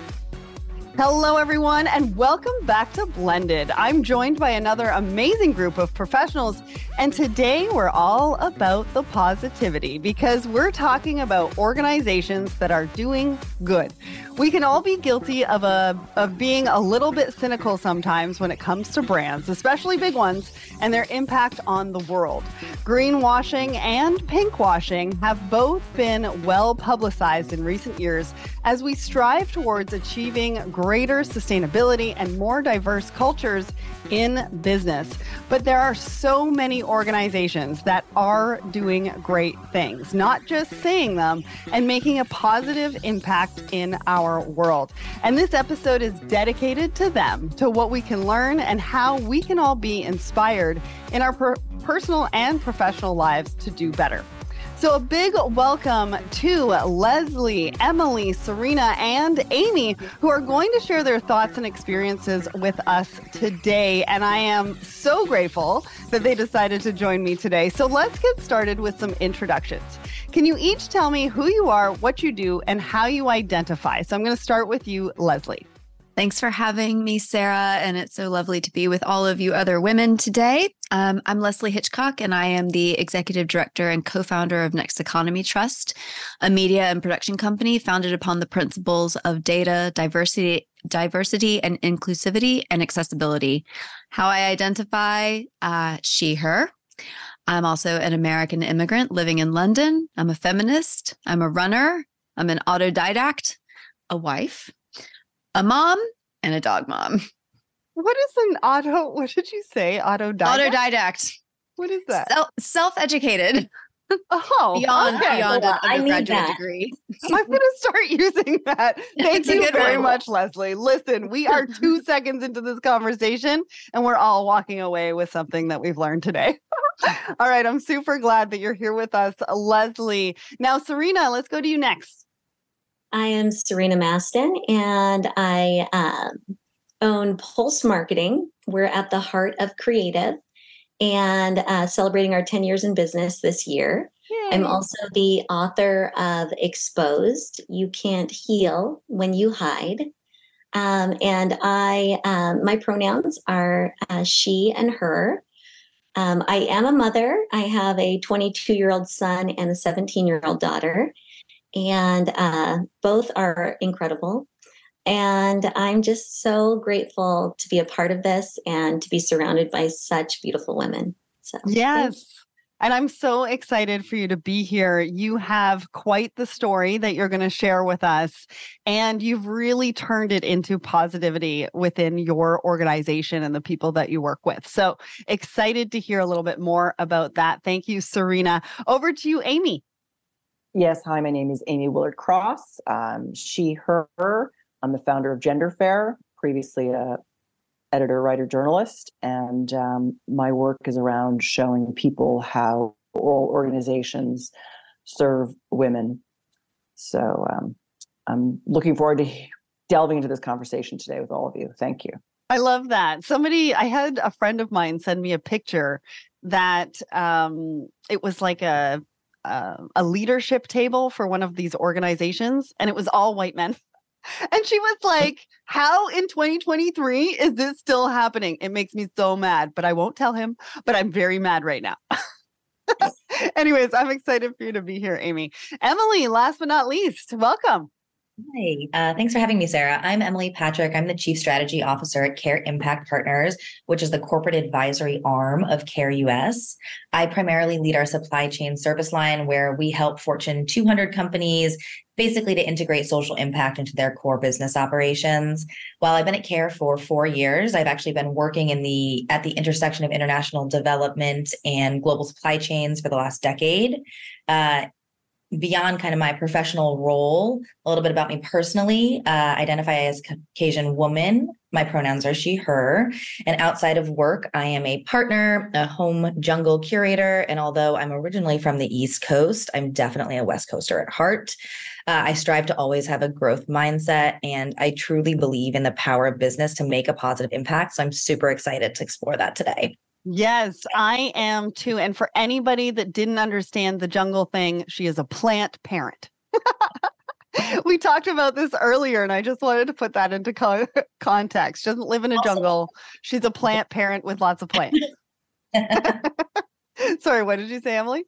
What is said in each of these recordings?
Thank you. Hello, everyone, and welcome back to Blended. I'm joined by another amazing group of professionals, and today we're all about the positivity because we're talking about organizations that are doing good. We can all be guilty of a of being a little bit cynical sometimes when it comes to brands, especially big ones, and their impact on the world. Greenwashing and pinkwashing have both been well publicized in recent years as we strive towards achieving greater sustainability and more diverse cultures in business. But there are so many organizations that are doing great things, not just saying them and making a positive impact in our world. And this episode is dedicated to them, to what we can learn and how we can all be inspired in our per- personal and professional lives to do better. So, a big welcome to Leslie, Emily, Serena, and Amy, who are going to share their thoughts and experiences with us today. And I am so grateful that they decided to join me today. So, let's get started with some introductions. Can you each tell me who you are, what you do, and how you identify? So, I'm going to start with you, Leslie. Thanks for having me, Sarah. And it's so lovely to be with all of you other women today. Um, I'm Leslie Hitchcock, and I am the executive director and co founder of Next Economy Trust, a media and production company founded upon the principles of data, diversity, diversity and inclusivity and accessibility. How I identify uh, she, her. I'm also an American immigrant living in London. I'm a feminist. I'm a runner. I'm an autodidact, a wife, a mom and a dog mom. What is an auto? What did you say? Autodidact. Autodidact. What is that? Self educated. Oh, beyond okay. beyond Well, an undergraduate that. degree. I'm going to start using that. Thank you very one. much, Leslie. Listen, we are two seconds into this conversation and we're all walking away with something that we've learned today. all right. I'm super glad that you're here with us, Leslie. Now, Serena, let's go to you next. I am Serena Maston, and I um, own Pulse Marketing. We're at the heart of creative and uh, celebrating our 10 years in business this year. I'm also the author of Exposed You Can't Heal When You Hide. Um, and I, um, my pronouns are uh, she and her. Um, I am a mother. I have a 22 year old son and a 17 year old daughter and uh, both are incredible. And I'm just so grateful to be a part of this and to be surrounded by such beautiful women. So Yes. And I'm so excited for you to be here. You have quite the story that you're going to share with us. And you've really turned it into positivity within your organization and the people that you work with. So excited to hear a little bit more about that. Thank you, Serena. Over to you, Amy. Yes, hi, my name is Amy Willard Cross. Um, she, her. I'm the founder of Gender Fair, previously a editor, writer, journalist, and um, my work is around showing people how all organizations serve women. So um, I'm looking forward to delving into this conversation today with all of you. Thank you. I love that. Somebody, I had a friend of mine send me a picture that um, it was like a uh, a leadership table for one of these organizations, and it was all white men. And she was like, How in 2023 is this still happening? It makes me so mad, but I won't tell him. But I'm very mad right now. Anyways, I'm excited for you to be here, Amy. Emily, last but not least, welcome. Hi, uh, thanks for having me, Sarah. I'm Emily Patrick. I'm the Chief Strategy Officer at Care Impact Partners, which is the corporate advisory arm of Care US. I primarily lead our supply chain service line where we help Fortune 200 companies basically to integrate social impact into their core business operations. While I've been at Care for four years, I've actually been working in the at the intersection of international development and global supply chains for the last decade. Uh, beyond kind of my professional role, a little bit about me personally. Uh, identify as Caucasian woman. My pronouns are she, her. And outside of work, I am a partner, a home jungle curator. And although I'm originally from the East Coast, I'm definitely a West Coaster at heart. Uh, I strive to always have a growth mindset, and I truly believe in the power of business to make a positive impact. So I'm super excited to explore that today. Yes, I am too. And for anybody that didn't understand the jungle thing, she is a plant parent. we talked about this earlier, and I just wanted to put that into co- context. She doesn't live in a jungle. She's a plant parent with lots of plants. Sorry, what did you say, Emily?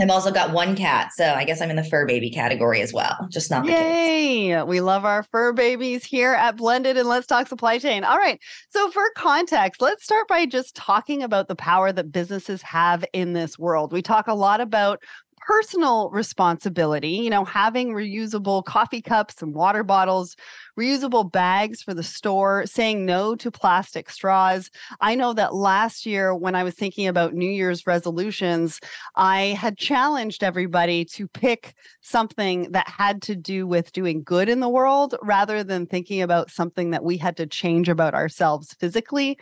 I've also got one cat, so I guess I'm in the fur baby category as well, just not the Yay! Kids. We love our fur babies here at Blended and Let's Talk Supply Chain. All right. So for context, let's start by just talking about the power that businesses have in this world. We talk a lot about personal responsibility, you know, having reusable coffee cups and water bottles, reusable bags for the store, saying no to plastic straws. I know that last year, when I was thinking about New Year's resolutions, I had challenged everybody to pick something that had to do with doing good in the world rather than thinking about something that we had to change about ourselves physically.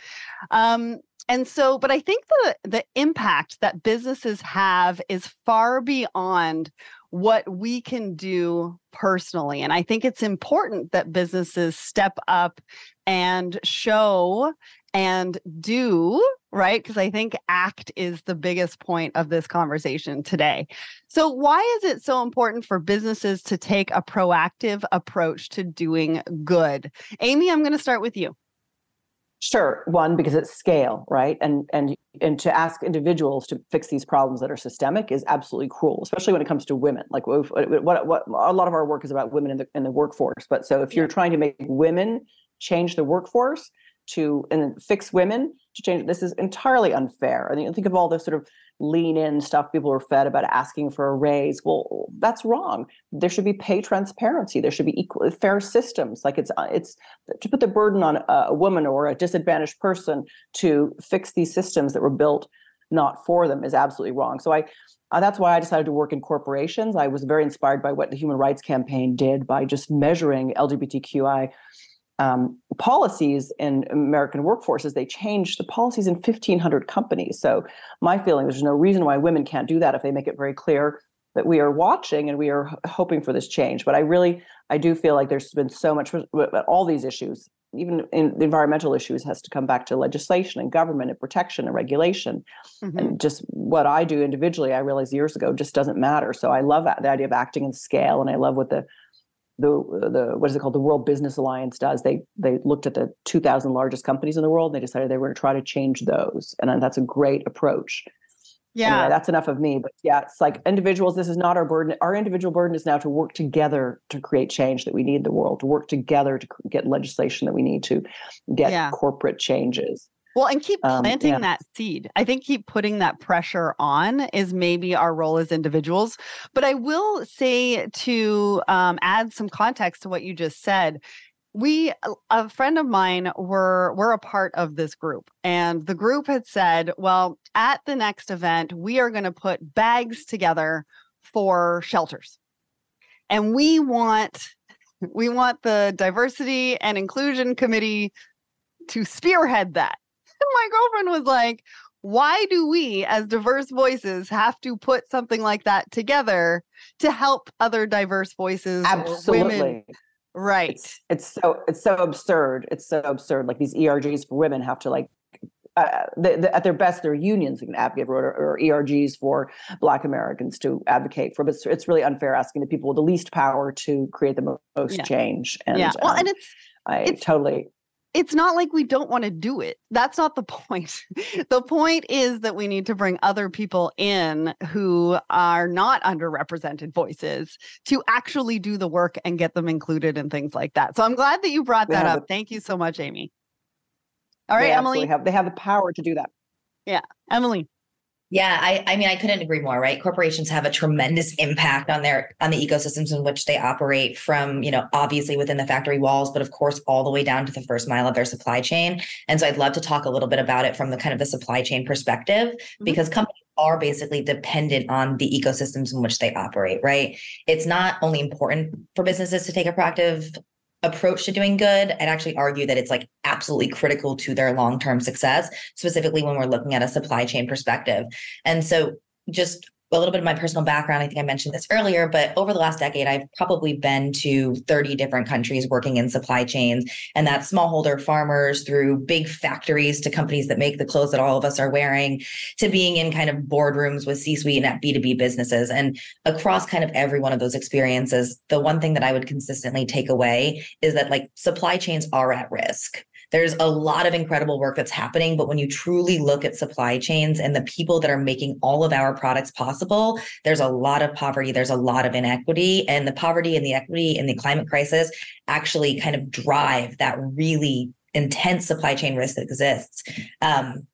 Um, and so but i think the the impact that businesses have is far beyond what we can do personally and i think it's important that businesses step up and show and do right? Because i think act is the biggest point of this conversation today. So why is it so important for businesses to take a proactive approach to doing good? Amy i'm going to start with you Sure, one because it's scale, right? And and and to ask individuals to fix these problems that are systemic is absolutely cruel, especially when it comes to women. Like what what, what a lot of our work is about women in the in the workforce. But so if you're trying to make women change the workforce to and fix women to change, this is entirely unfair. I mean, think of all the sort of lean in stuff people are fed about asking for a raise. Well, that's wrong. There should be pay transparency. There should be equal fair systems. Like it's uh, it's to put the burden on a, a woman or a disadvantaged person to fix these systems that were built not for them is absolutely wrong. So I uh, that's why I decided to work in corporations. I was very inspired by what the Human Rights Campaign did by just measuring LGBTQI um, policies in American workforces. They changed the policies in 1,500 companies. So my feeling is there's no reason why women can't do that if they make it very clear that we are watching and we are hoping for this change. But I really, I do feel like there's been so much, all these issues, even in the environmental issues, has to come back to legislation and government and protection and regulation. Mm-hmm. And just what I do individually, I realized years ago, just doesn't matter. So I love the idea of acting in scale, and I love what the the the what is it called the World Business Alliance does. They they looked at the 2,000 largest companies in the world. And they decided they were going to try to change those, and that's a great approach. Yeah, anyway, that's enough of me. But yeah, it's like individuals. This is not our burden. Our individual burden is now to work together to create change that we need in the world. To work together to get legislation that we need to get yeah. corporate changes. Well, and keep um, planting um, yeah. that seed. I think keep putting that pressure on is maybe our role as individuals. But I will say to um, add some context to what you just said. We, a friend of mine, were were a part of this group, and the group had said, "Well, at the next event, we are going to put bags together for shelters, and we want we want the diversity and inclusion committee to spearhead that." my girlfriend was like, why do we as diverse voices have to put something like that together to help other diverse voices absolutely women? right it's, it's, so it's so absurd it's so absurd like these ERGs for women have to like uh, the, the, at their best, their unions can advocate for or, or, ERGs for Black Americans to advocate for. But it's, it's, really unfair asking the people with the least power to create the most yeah. change. And, yeah, well, um, and it's I it's, totally it's not like we don't want to do it. That's not the point. the point is that we need to bring other people in who are not underrepresented voices to actually do the work and get them included in things like that. So I'm glad that you brought that up. Thank you so much, Amy. All right, Emily. Have, they have the power to do that. Yeah. Emily. Yeah, I, I mean, I couldn't agree more, right? Corporations have a tremendous impact on their on the ecosystems in which they operate from, you know, obviously within the factory walls, but of course all the way down to the first mile of their supply chain. And so I'd love to talk a little bit about it from the kind of the supply chain perspective, mm-hmm. because companies are basically dependent on the ecosystems in which they operate, right? It's not only important for businesses to take a proactive approach to doing good, I'd actually argue that it's like absolutely critical to their long term success, specifically when we're looking at a supply chain perspective. And so, just a little bit of my personal background. I think I mentioned this earlier, but over the last decade, I've probably been to 30 different countries working in supply chains. And that's smallholder farmers through big factories to companies that make the clothes that all of us are wearing to being in kind of boardrooms with C suite and at B2B businesses. And across kind of every one of those experiences, the one thing that I would consistently take away is that like supply chains are at risk there's a lot of incredible work that's happening. But when you truly look at supply chains and the people that are making all of our products possible, there's a lot of poverty, there's a lot of inequity. And the poverty and the equity and the climate crisis actually kind of drive that really intense supply chain risk that exists. Um,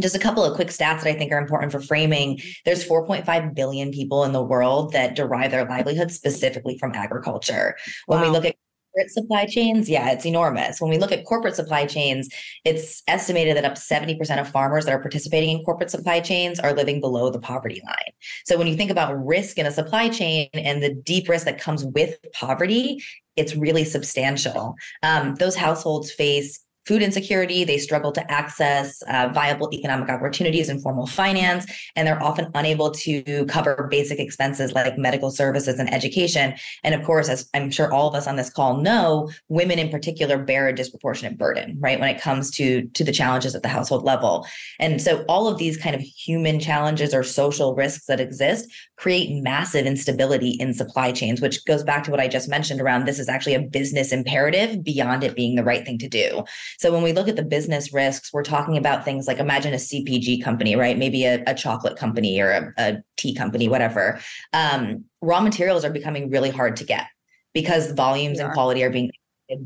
just a couple of quick stats that I think are important for framing. There's 4.5 billion people in the world that derive their livelihood specifically from agriculture. When wow. we look at corporate supply chains, yeah, it's enormous. When we look at corporate supply chains, it's estimated that up to 70% of farmers that are participating in corporate supply chains are living below the poverty line. So when you think about risk in a supply chain and the deep risk that comes with poverty, it's really substantial. Um, those households face food insecurity. They struggle to access uh, viable economic opportunities in formal finance, and they're often unable to cover basic expenses like medical services and education. And of course, as I'm sure all of us on this call know, women in particular bear a disproportionate burden, right, when it comes to to the challenges at the household level. And so, all of these kind of human challenges or social risks that exist create massive instability in supply chains, which goes back to what I just mentioned around this is actually a business imperative beyond it being the right thing to do. So when we look at the business risks, we're talking about things like imagine a CPG company, right? Maybe a, a chocolate company or a, a, tea company, whatever. Um, raw materials are becoming really hard to get because volumes and quality are being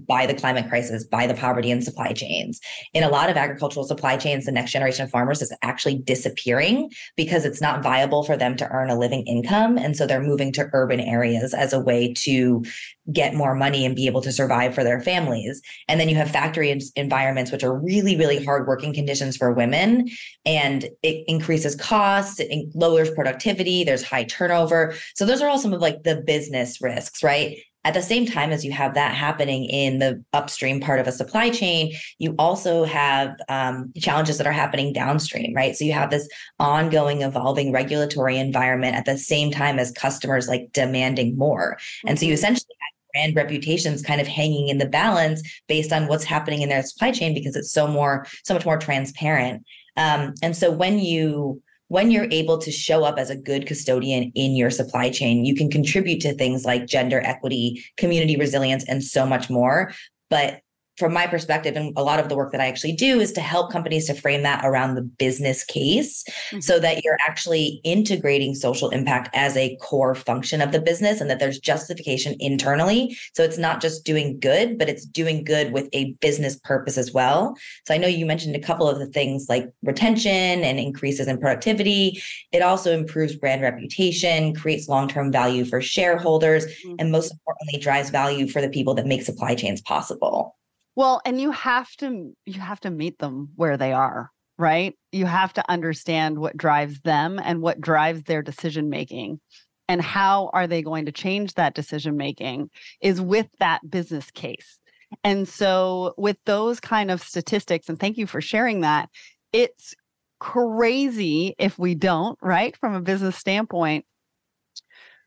by the climate crisis, by the poverty in supply chains. In a lot of agricultural supply chains, the next generation of farmers is actually disappearing because it's not viable for them to earn a living income. And so they're moving to urban areas as a way to get more money and be able to survive for their families. And then you have factory environments, which are really, really hard working conditions for women. And it increases costs, it lowers productivity, there's high turnover. So those are all some of like the business risks, right? At the same time as you have that happening in the upstream part of a supply chain, you also have um, challenges that are happening downstream, right? So you have this ongoing, evolving regulatory environment at the same time as customers like demanding more. Mm-hmm. And so you mm-hmm. essentially have brand reputations kind of hanging in the balance based on what's happening in their supply chain because it's so more, so much more transparent. Um, and so when you when you're able to show up as a good custodian in your supply chain, you can contribute to things like gender equity, community resilience, and so much more. But from my perspective and a lot of the work that i actually do is to help companies to frame that around the business case mm-hmm. so that you're actually integrating social impact as a core function of the business and that there's justification internally so it's not just doing good but it's doing good with a business purpose as well so i know you mentioned a couple of the things like retention and increases in productivity it also improves brand reputation creates long-term value for shareholders mm-hmm. and most importantly drives value for the people that make supply chains possible well, and you have to you have to meet them where they are, right? You have to understand what drives them and what drives their decision making and how are they going to change that decision making is with that business case. And so with those kind of statistics and thank you for sharing that, it's crazy if we don't, right? From a business standpoint.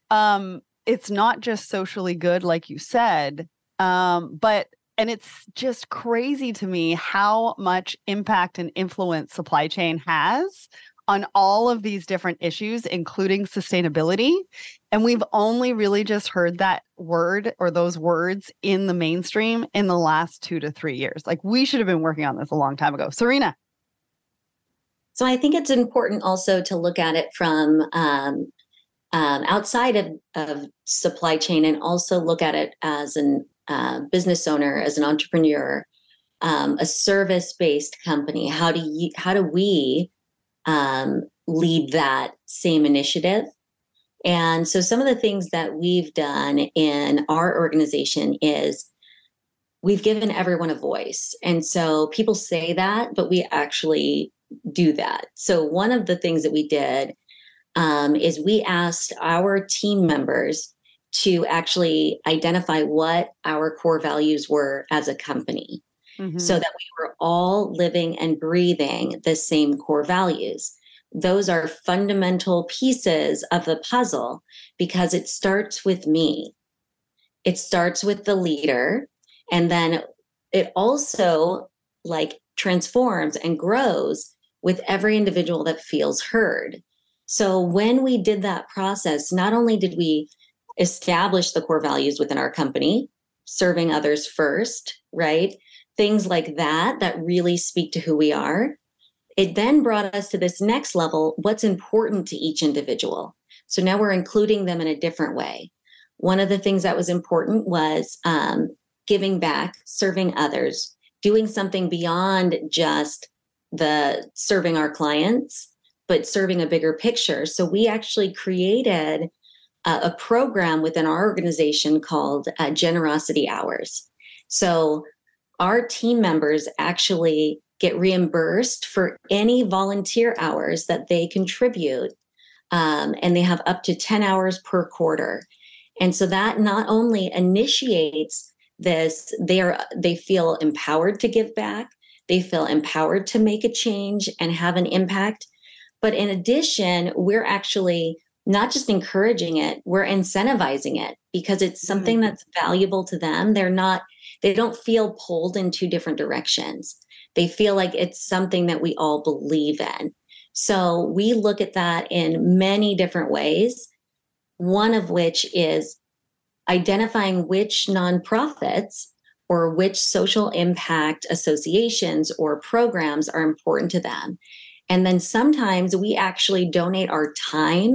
Um it's not just socially good like you said, um but and it's just crazy to me how much impact and influence supply chain has on all of these different issues, including sustainability. And we've only really just heard that word or those words in the mainstream in the last two to three years. Like we should have been working on this a long time ago. Serena. So I think it's important also to look at it from um, um, outside of, of supply chain and also look at it as an uh, business owner, as an entrepreneur, um, a service based company, how do you how do we um, lead that same initiative? And so, some of the things that we've done in our organization is we've given everyone a voice. And so people say that, but we actually do that. So, one of the things that we did um, is we asked our team members to actually identify what our core values were as a company mm-hmm. so that we were all living and breathing the same core values. those are fundamental pieces of the puzzle because it starts with me. It starts with the leader. And then it also like transforms and grows with every individual that feels heard. So when we did that process, not only did we establish the core values within our company, serving others first, right? Things like that that really speak to who we are. It then brought us to this next level what's important to each individual. So now we're including them in a different way. One of the things that was important was um, giving back, serving others, doing something beyond just the serving our clients, but serving a bigger picture. So we actually created a, a program within our organization called uh, Generosity Hours. So our team members actually get reimbursed for any volunteer hours that they contribute. Um, and they have up to 10 hours per quarter. And so that not only initiates this, they are they feel empowered to give back, they feel empowered to make a change and have an impact. But in addition, we're actually not just encouraging it, we're incentivizing it because it's something mm-hmm. that's valuable to them. They're not, they don't feel pulled in two different directions they feel like it's something that we all believe in. So we look at that in many different ways, one of which is identifying which nonprofits or which social impact associations or programs are important to them. And then sometimes we actually donate our time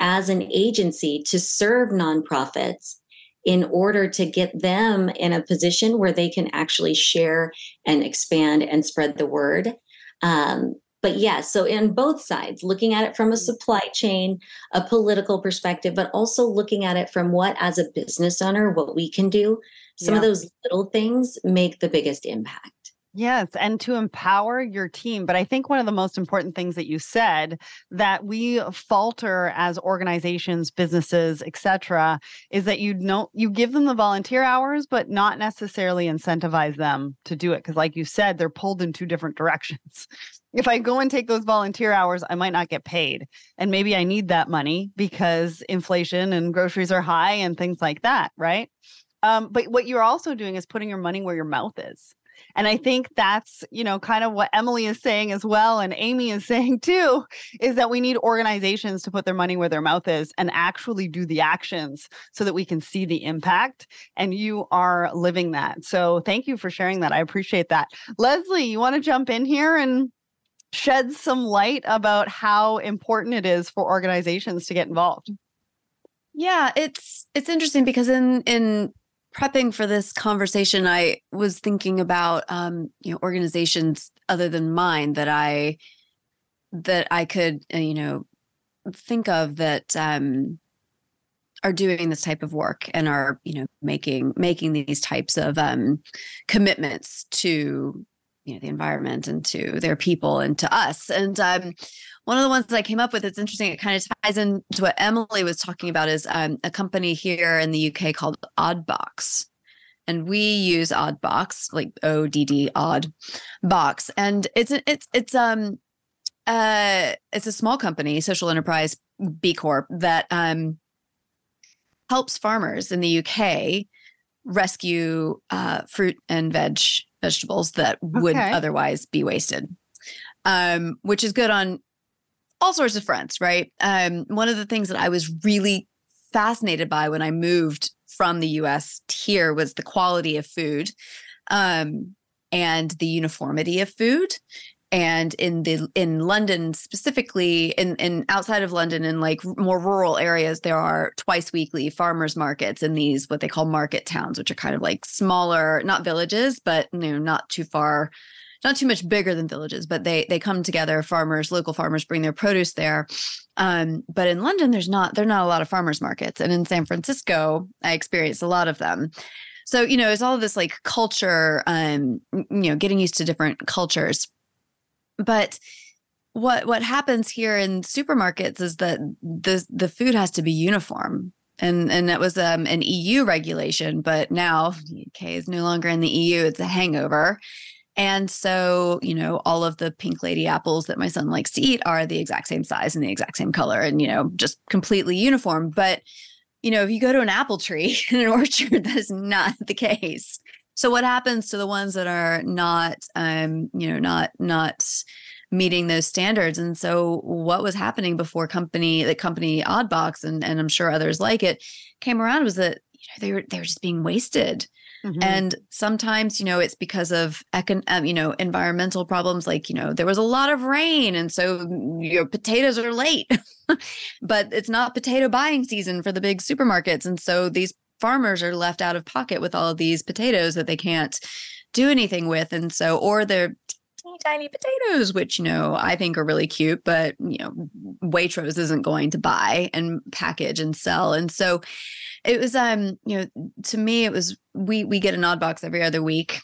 as an agency to serve nonprofits in order to get them in a position where they can actually share and expand and spread the word. Um, but yes, yeah, so in both sides, looking at it from a supply chain, a political perspective, but also looking at it from what, as a business owner, what we can do. Some yeah. of those little things make the biggest impact. Yes, and to empower your team. But I think one of the most important things that you said that we falter as organizations, businesses, etc., is that you know you give them the volunteer hours, but not necessarily incentivize them to do it. Because, like you said, they're pulled in two different directions. if I go and take those volunteer hours, I might not get paid. And maybe I need that money because inflation and groceries are high and things like that, right? Um, but what you're also doing is putting your money where your mouth is. And I think that's, you know, kind of what Emily is saying as well. And Amy is saying too, is that we need organizations to put their money where their mouth is and actually do the actions so that we can see the impact. And you are living that. So thank you for sharing that. I appreciate that. Leslie, you want to jump in here and shed some light about how important it is for organizations to get involved? Yeah, it's it's interesting because in in prepping for this conversation, I was thinking about um, you know organizations other than mine that I that I could uh, you know think of that um, are doing this type of work and are you know making making these types of um, commitments to you know the environment and to their people and to us and um, one of the ones that I came up with, it's interesting. It kind of ties into what Emily was talking about is um, a company here in the UK called Oddbox. And we use Oddbox, like O D D Odd Box. And it's it's it's um uh it's a small company, social enterprise B Corp that um helps farmers in the UK rescue uh, fruit and veg vegetables that would otherwise be wasted um, which is good on all sorts of fronts, right? Um, one of the things that I was really fascinated by when I moved from the US here was the quality of food um, and the uniformity of food. And in the in London specifically, in in outside of London, in like more rural areas, there are twice weekly farmers markets in these what they call market towns, which are kind of like smaller, not villages, but you know, not too far not too much bigger than villages, but they they come together. Farmers, local farmers, bring their produce there. Um, but in London, there's not there are not a lot of farmers markets, and in San Francisco, I experienced a lot of them. So you know, it's all this like culture, um, you know, getting used to different cultures. But what what happens here in supermarkets is that the the food has to be uniform and and that was um, an EU regulation, but now UK is no longer in the EU; it's a hangover, And so, you know, all of the pink lady apples that my son likes to eat are the exact same size and the exact same color and, you know, just completely uniform. But, you know, if you go to an apple tree in an orchard, that is not the case. So what happens to the ones that are not um, you know, not not meeting those standards. And so what was happening before company the company Oddbox and and I'm sure others like it came around was that you know they were they were just being wasted. Mm-hmm. And sometimes, you know, it's because of econ- um, you know, environmental problems. Like, you know, there was a lot of rain, and so mm, your potatoes are late. but it's not potato buying season for the big supermarkets, and so these farmers are left out of pocket with all of these potatoes that they can't do anything with, and so or they're teeny tiny potatoes, which you know I think are really cute, but you know Waitrose isn't going to buy and package and sell, and so it was um you know to me it was we we get an odd box every other week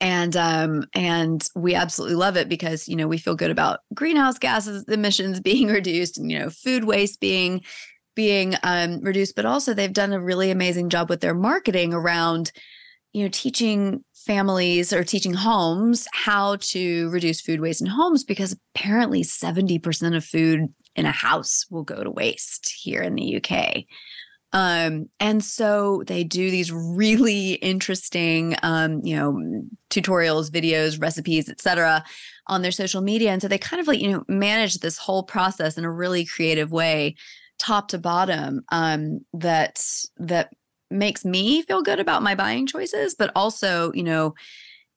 and um and we absolutely love it because you know we feel good about greenhouse gases emissions being reduced and you know food waste being being um reduced but also they've done a really amazing job with their marketing around you know teaching families or teaching homes how to reduce food waste in homes because apparently 70% of food in a house will go to waste here in the UK. Um, and so they do these really interesting, um, you know, tutorials, videos, recipes, etc., on their social media. And so they kind of like, you know, manage this whole process in a really creative way, top to bottom, um, that that makes me feel good about my buying choices, but also, you know,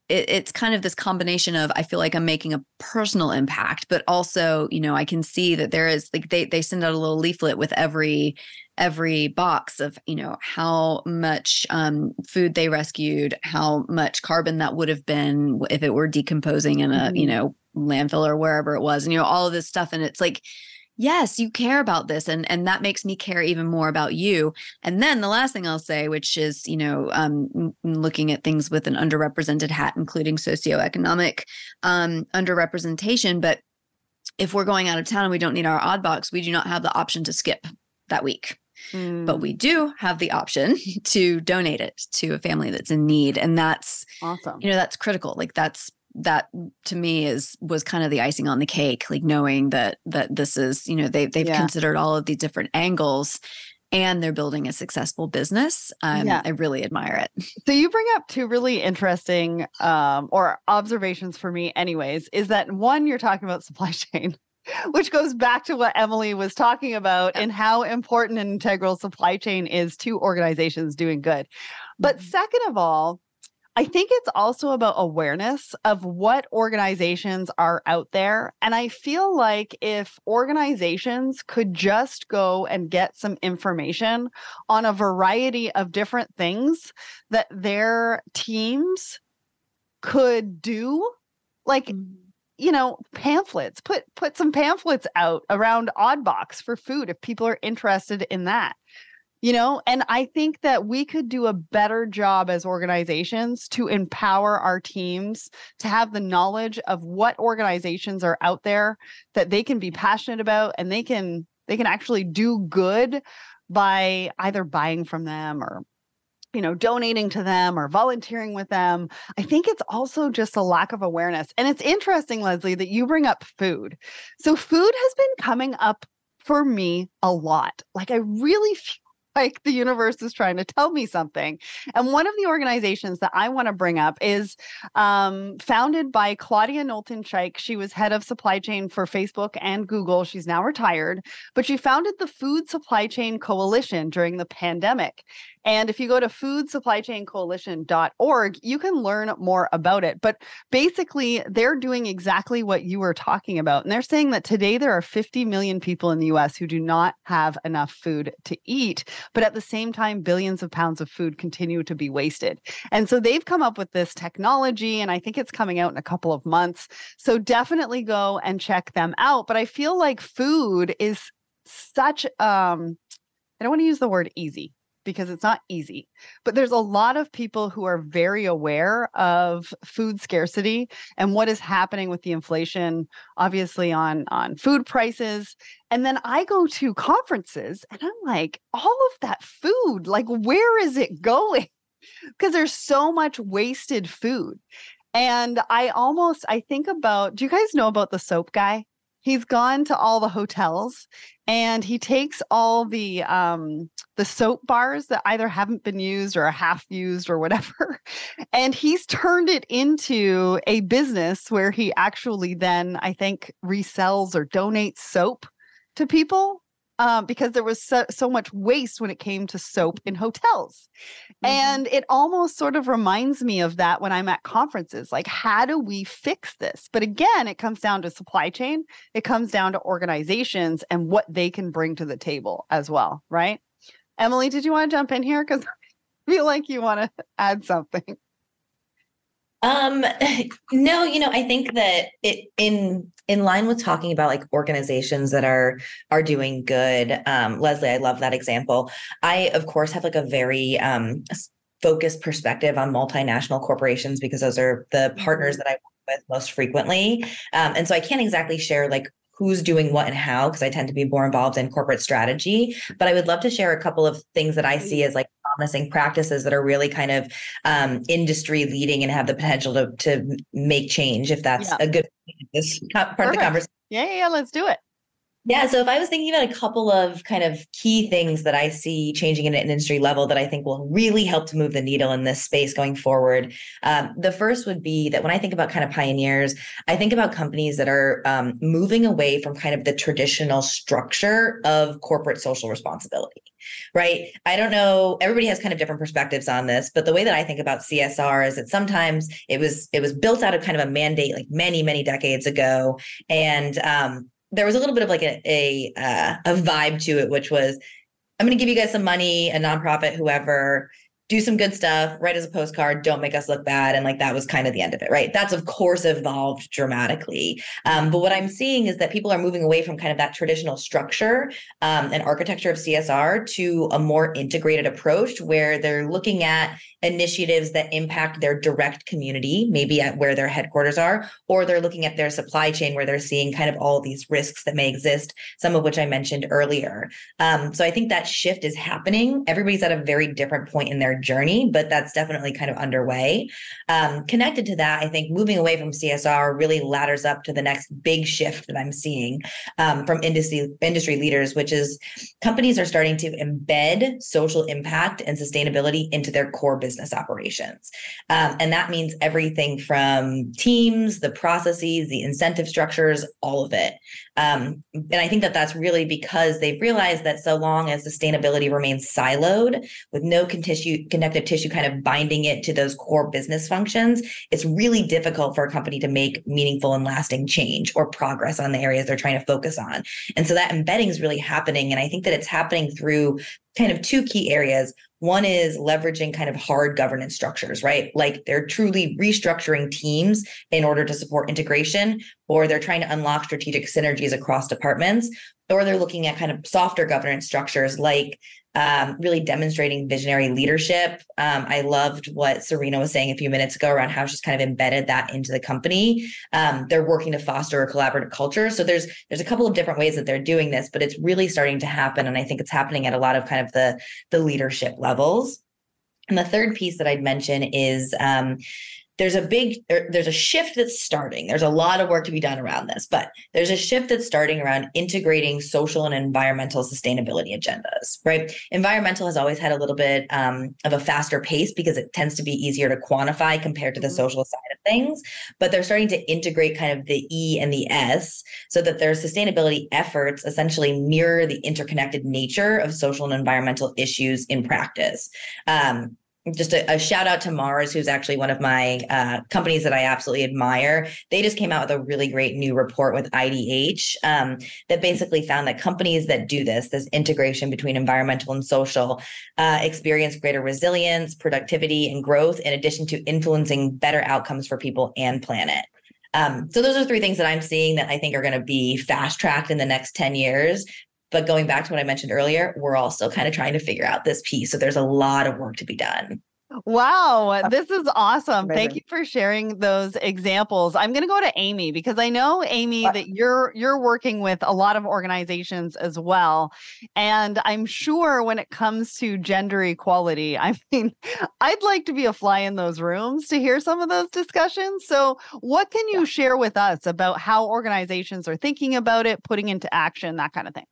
it, it's kind of this combination of I feel like I'm making a personal impact, but also, you know, I can see that there is like they they send out a little leaflet with every every box of you know how much um, food they rescued how much carbon that would have been if it were decomposing in a mm-hmm. you know landfill or wherever it was and you know all of this stuff and it's like yes you care about this and and that makes me care even more about you and then the last thing i'll say which is you know um, looking at things with an underrepresented hat including socioeconomic um, underrepresentation but if we're going out of town and we don't need our odd box we do not have the option to skip that week Mm. But we do have the option to donate it to a family that's in need. And that's awesome. You know, that's critical. Like that's that to me is was kind of the icing on the cake like knowing that that this is you know they they've yeah. considered all of the different angles and they're building a successful business. Um, yeah. I really admire it. So you bring up two really interesting um, or observations for me, anyways. Is that one you're talking about supply chain, which goes back to what Emily was talking about and how important an integral supply chain is to organizations doing good. But mm-hmm. second of all, I think it's also about awareness of what organizations are out there. And I feel like if organizations could just go and get some information on a variety of different things that their teams could do, like mm-hmm you know pamphlets put put some pamphlets out around oddbox for food if people are interested in that you know and i think that we could do a better job as organizations to empower our teams to have the knowledge of what organizations are out there that they can be passionate about and they can they can actually do good by either buying from them or you know, donating to them or volunteering with them. I think it's also just a lack of awareness. And it's interesting, Leslie, that you bring up food. So, food has been coming up for me a lot. Like, I really like the universe is trying to tell me something. And one of the organizations that I want to bring up is um, founded by Claudia Knowlton. She was head of supply chain for Facebook and Google. She's now retired, but she founded the Food Supply Chain Coalition during the pandemic. And if you go to foodsupplychaincoalition.org, you can learn more about it. But basically, they're doing exactly what you were talking about. And they're saying that today there are 50 million people in the US who do not have enough food to eat. But at the same time, billions of pounds of food continue to be wasted. And so they've come up with this technology, and I think it's coming out in a couple of months. So definitely go and check them out. But I feel like food is such um I don't want to use the word easy because it's not easy. But there's a lot of people who are very aware of food scarcity and what is happening with the inflation obviously on on food prices. And then I go to conferences and I'm like all of that food like where is it going? because there's so much wasted food. And I almost I think about do you guys know about the soap guy? He's gone to all the hotels and he takes all the um the soap bars that either haven't been used or are half used or whatever and he's turned it into a business where he actually then I think resells or donates soap to people um, because there was so, so much waste when it came to soap in hotels. Mm-hmm. And it almost sort of reminds me of that when I'm at conferences. Like, how do we fix this? But again, it comes down to supply chain, it comes down to organizations and what they can bring to the table as well, right? Emily, did you want to jump in here? Because I feel like you want to add something. Um, no, you know, I think that it in in line with talking about like organizations that are are doing good. Um, Leslie, I love that example. I of course have like a very um focused perspective on multinational corporations because those are the partners mm-hmm. that I work with most frequently. Um, and so I can't exactly share like who's doing what and how because I tend to be more involved in corporate strategy. But I would love to share a couple of things that I see as like promising practices that are really kind of um, industry leading and have the potential to to make change. If that's yeah. a good this part Perfect. of the conversation. Yeah, yeah, let's do it. Yeah. So if I was thinking about a couple of kind of key things that I see changing at an industry level that I think will really help to move the needle in this space going forward, um, the first would be that when I think about kind of pioneers, I think about companies that are um, moving away from kind of the traditional structure of corporate social responsibility right? I don't know everybody has kind of different perspectives on this but the way that i think about csr is that sometimes it was it was built out of kind of a mandate like many many decades ago. And um, there was a little bit of like a a, uh, a vibe to it, which was I'm going to give you guys some money, a nonprofit, whoever, do some good stuff, write as a postcard, don't make us look bad. And like that was kind of the end of it, right? That's of course evolved dramatically. Um, but what I'm seeing is that people are moving away from kind of that traditional structure um, and architecture of CSR to a more integrated approach where they're looking at initiatives that impact their direct community, maybe at where their headquarters are, or they're looking at their supply chain where they're seeing kind of all these risks that may exist, some of which I mentioned earlier. Um, so I think that shift is happening. Everybody's at a very different point in their journey, but that's definitely kind of underway. Um, connected to that, I think moving away from CSR really ladders up to the next big shift that I'm seeing um, from industry industry leaders, which is companies are starting to embed social impact and sustainability into their core business operations, um, and that means everything from teams, the processes, the incentive structures, all of it. Um, and I think that that's really because they've realized that so long as sustainability remains siloed with no connective tissue kind of binding it to those core business functions, it's really difficult for a company to make meaningful and lasting change or progress on the areas they're trying to focus on. And so that embedding is really happening. And I think that it's happening through kind of two key areas. One is leveraging kind of hard governance structures, right? Like they're truly restructuring teams in order to support integration, or they're trying to unlock strategic synergies across departments, or they're looking at kind of softer governance structures like um, really demonstrating visionary leadership. Um, I loved what Serena was saying a few minutes ago around how she's kind of embedded that into the company. Um, they're working to foster a collaborative culture. So there's there's a couple of different ways that they're doing this, but it's really starting to happen, and I think it's happening at a lot of kind of the the leadership levels. And the third piece that I'd mention is um, there's a big there's a shift that's starting. There's a lot of work to be done around this but there's a shift that's starting around integrating social and environmental sustainability agendas right? Environmental has always had a little bit um, of a faster pace because it tends to be easier to quantify compared to the mm-hmm. social side of things but they're starting to integrate kind of the e and the s so that their sustainability efforts essentially mirror the interconnected nature of social and environmental issues in practice. Um, just a, a, shout out to Mars, who's actually one of my uh, companies that I absolutely admire. They just came out with a really great new report with IDH um, that basically found that companies that do this, this integration between environmental and social, uh, experience greater resilience, productivity, and growth, in addition to influencing better outcomes for people and planet. Um, so those are three things that I'm seeing that I think are going to be fast tracked in the next 10 years but going back to what I mentioned earlier, we're all still kind of trying to figure out this piece. So there's a lot of work to be done. Wow, this is awesome. Thank you for sharing those examples. I'm going to go to Amy because I know Amy that you're you're working with a lot of organizations as well. And I'm sure when it comes to gender equality, I mean, I'd like to be a fly in those rooms to hear some of those discussions. So, what can you yeah. share with us about how organizations are thinking about it, putting into action, that kind of thing?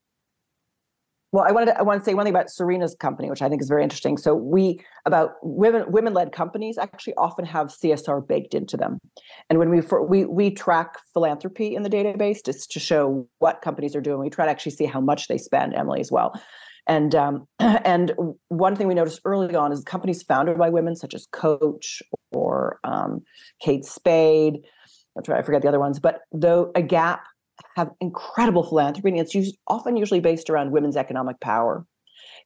Well i wanted to, i want to say one thing about serena's company which i think is very interesting. So we about women women led companies actually often have csr baked into them. And when we for, we we track philanthropy in the database just to show what companies are doing. We try to actually see how much they spend emily as well. And um, and one thing we noticed early on is companies founded by women such as coach or um, kate spade. I i forget the other ones. But though a gap have incredible philanthropy, and it's used, often usually based around women's economic power.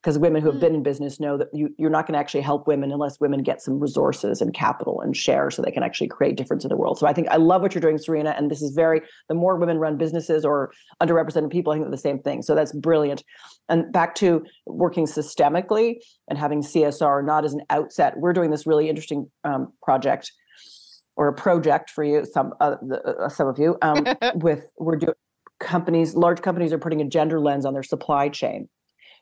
Because women who have mm. been in business know that you, you're not going to actually help women unless women get some resources and capital and share so they can actually create difference in the world. So I think I love what you're doing, Serena. And this is very, the more women run businesses or underrepresented people, I think the same thing. So that's brilliant. And back to working systemically and having CSR not as an outset, we're doing this really interesting um, project or a project for you, some uh, uh, some of you, um, with we're doing companies, large companies are putting a gender lens on their supply chain.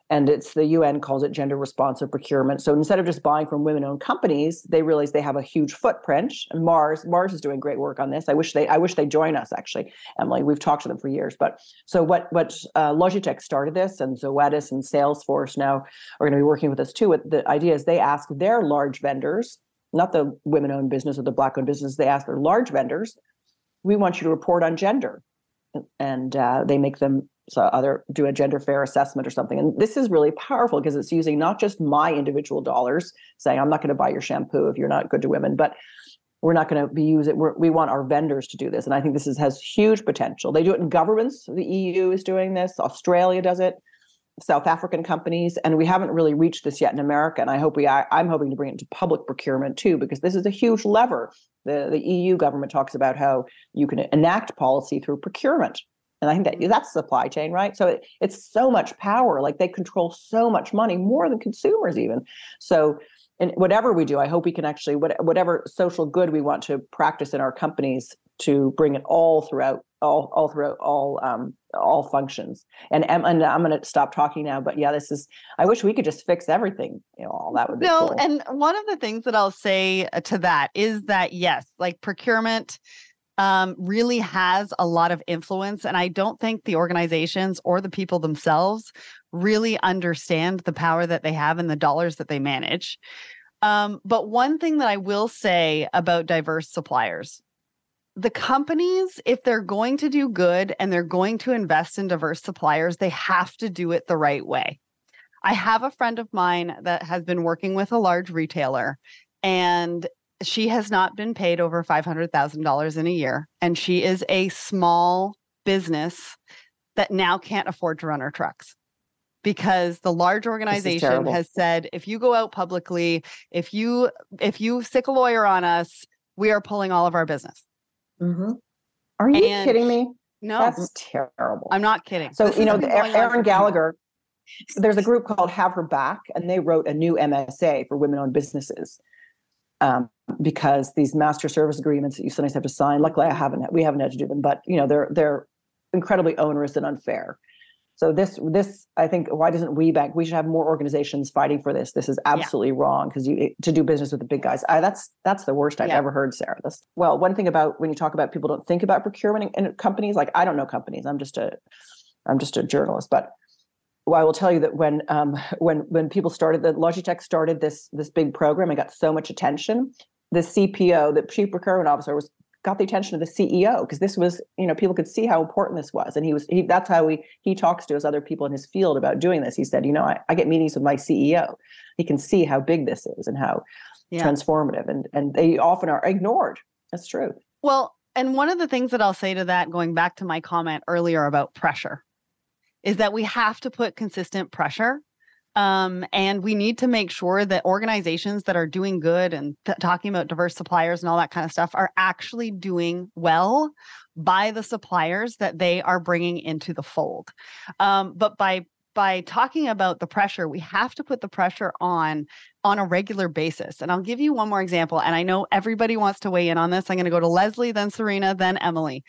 And it's the UN calls it gender responsive procurement. So instead of just buying from women-owned companies, they realize they have a huge footprint. And Mars, Mars is doing great work on this. I wish they, I wish they join us actually, Emily. We've talked to them for years. But so what, what uh, Logitech started this, and Zoetis and Salesforce now are going to be working with us too. The idea is they ask their large vendors not the women owned business or the black owned business, they ask their large vendors, we want you to report on gender. And uh, they make them so other do a gender fair assessment or something. And this is really powerful because it's using not just my individual dollars, saying I'm not going to buy your shampoo if you're not good to women, but we're not going to be using we're, we want our vendors to do this. And i think this is, has huge potential. They do it in governments. The eu is doing this. Australia does it South African companies, and we haven't really reached this yet in America. And I hope we, I, am hoping to bring it to public procurement too, because this is a huge lever. The the EU government talks about how you can enact policy through procurement, and I think that that's supply chain, right? So it, it's so much power. Like they control so much money, more than consumers even. So and whatever we do, I hope we can actually whatever social good we want to practice in our companies to bring it all throughout all all throughout all um all functions and, and i'm going to stop talking now but yeah this is i wish we could just fix everything you know all that would be no cool. and one of the things that i'll say uh, to that is that yes like procurement um, really has a lot of influence and i don't think the organizations or the people themselves really understand the power that they have and the dollars that they manage um, but one thing that i will say about diverse suppliers the companies, if they're going to do good and they're going to invest in diverse suppliers, they have to do it the right way. I have a friend of mine that has been working with a large retailer and she has not been paid over $500,000 in a year. And she is a small business that now can't afford to run her trucks because the large organization has said if you go out publicly if you if you stick a lawyer on us we are pulling all of our business Mm-hmm. Are you and kidding me? No, that's terrible. I'm not kidding. So this you know, Erin Gallagher. There's a group called Have Her Back, and they wrote a new MSA for women-owned businesses. Um, because these master service agreements that you sometimes have to sign. Luckily, I haven't. We haven't had to do them, but you know they're they're incredibly onerous and unfair. So this this I think why doesn't WBEC? We should have more organizations fighting for this. This is absolutely yeah. wrong because you to do business with the big guys. I, that's that's the worst I've yeah. ever heard, Sarah. This well, one thing about when you talk about people don't think about procurement in, in companies. Like I don't know companies. I'm just a I'm just a journalist, but well, I will tell you that when um, when when people started the Logitech started this this big program and got so much attention, the CPO, the chief procurement officer, was got the attention of the CEO because this was, you know, people could see how important this was. And he was, he, that's how he, he talks to his other people in his field about doing this. He said, you know, I, I get meetings with my CEO. He can see how big this is and how yeah. transformative and, and they often are ignored. That's true. Well, and one of the things that I'll say to that, going back to my comment earlier about pressure, is that we have to put consistent pressure um, and we need to make sure that organizations that are doing good and th- talking about diverse suppliers and all that kind of stuff are actually doing well by the suppliers that they are bringing into the fold. Um, but by by talking about the pressure, we have to put the pressure on on a regular basis. And I'll give you one more example. And I know everybody wants to weigh in on this. I'm going to go to Leslie, then Serena, then Emily.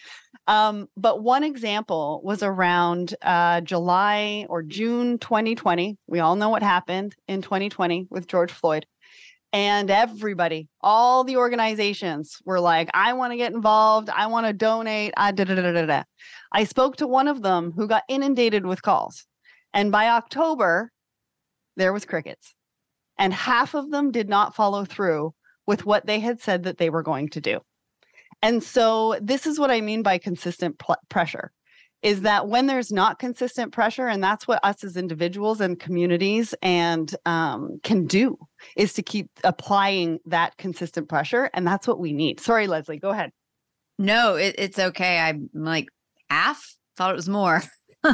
Um, but one example was around uh, July or June 2020. We all know what happened in 2020 with George Floyd. And everybody, all the organizations were like, I want to get involved. I want to donate. I, da, da, da, da, da. I spoke to one of them who got inundated with calls. And by October, there was crickets and half of them did not follow through with what they had said that they were going to do. And so this is what I mean by consistent pl- pressure is that when there's not consistent pressure and that's what us as individuals and communities and um, can do is to keep applying that consistent pressure and that's what we need. Sorry leslie go ahead. No it, it's okay. I'm like half thought it was more.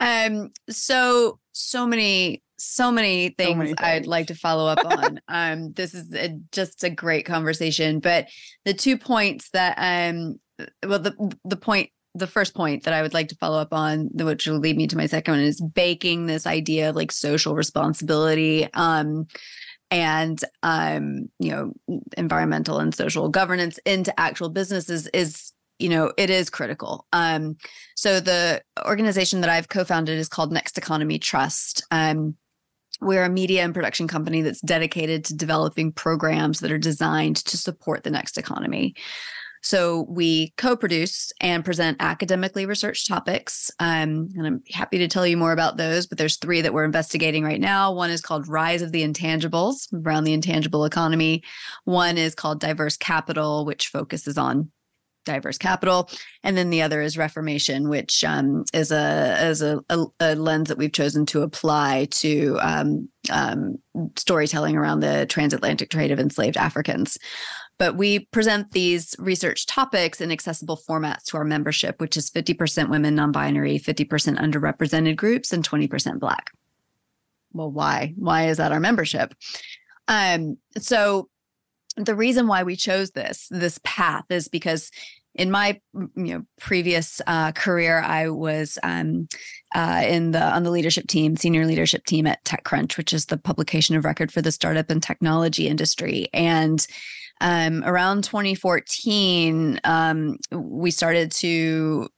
Um so so many so many things, so many things, I'd like to follow up on. um, this is a, just a great conversation, but the two points that um, well, the the point, the first point that I would like to follow up on, which will lead me to my second one, is baking this idea of like social responsibility. Um, and um, you know, environmental and social governance into actual businesses is you know it is critical um so the organization that i've co-founded is called next economy trust um we're a media and production company that's dedicated to developing programs that are designed to support the next economy. So we co-produce and present academically researched topics, um, and I'm happy to tell you more about those. But there's three that we're investigating right now. One is called "Rise of the Intangibles" around the intangible economy. One is called "Diverse Capital," which focuses on diverse capital. And then the other is reformation which um, is a is a, a, a, lens that we've chosen to apply to um, um, storytelling around the transatlantic trade of enslaved africans. But we present these research topics in accessible formats to our membership which is 50% women non-binary 50% underrepresented groups and 20% black. Well why? Why is that our membership? Um so the reason why we chose this this path is because in my you know previous uh, career, I was um, uh, in the on the leadership team, senior leadership team at TechCrunch, which is the publication of record for the startup and technology industry. And um, around 2014, um, we started to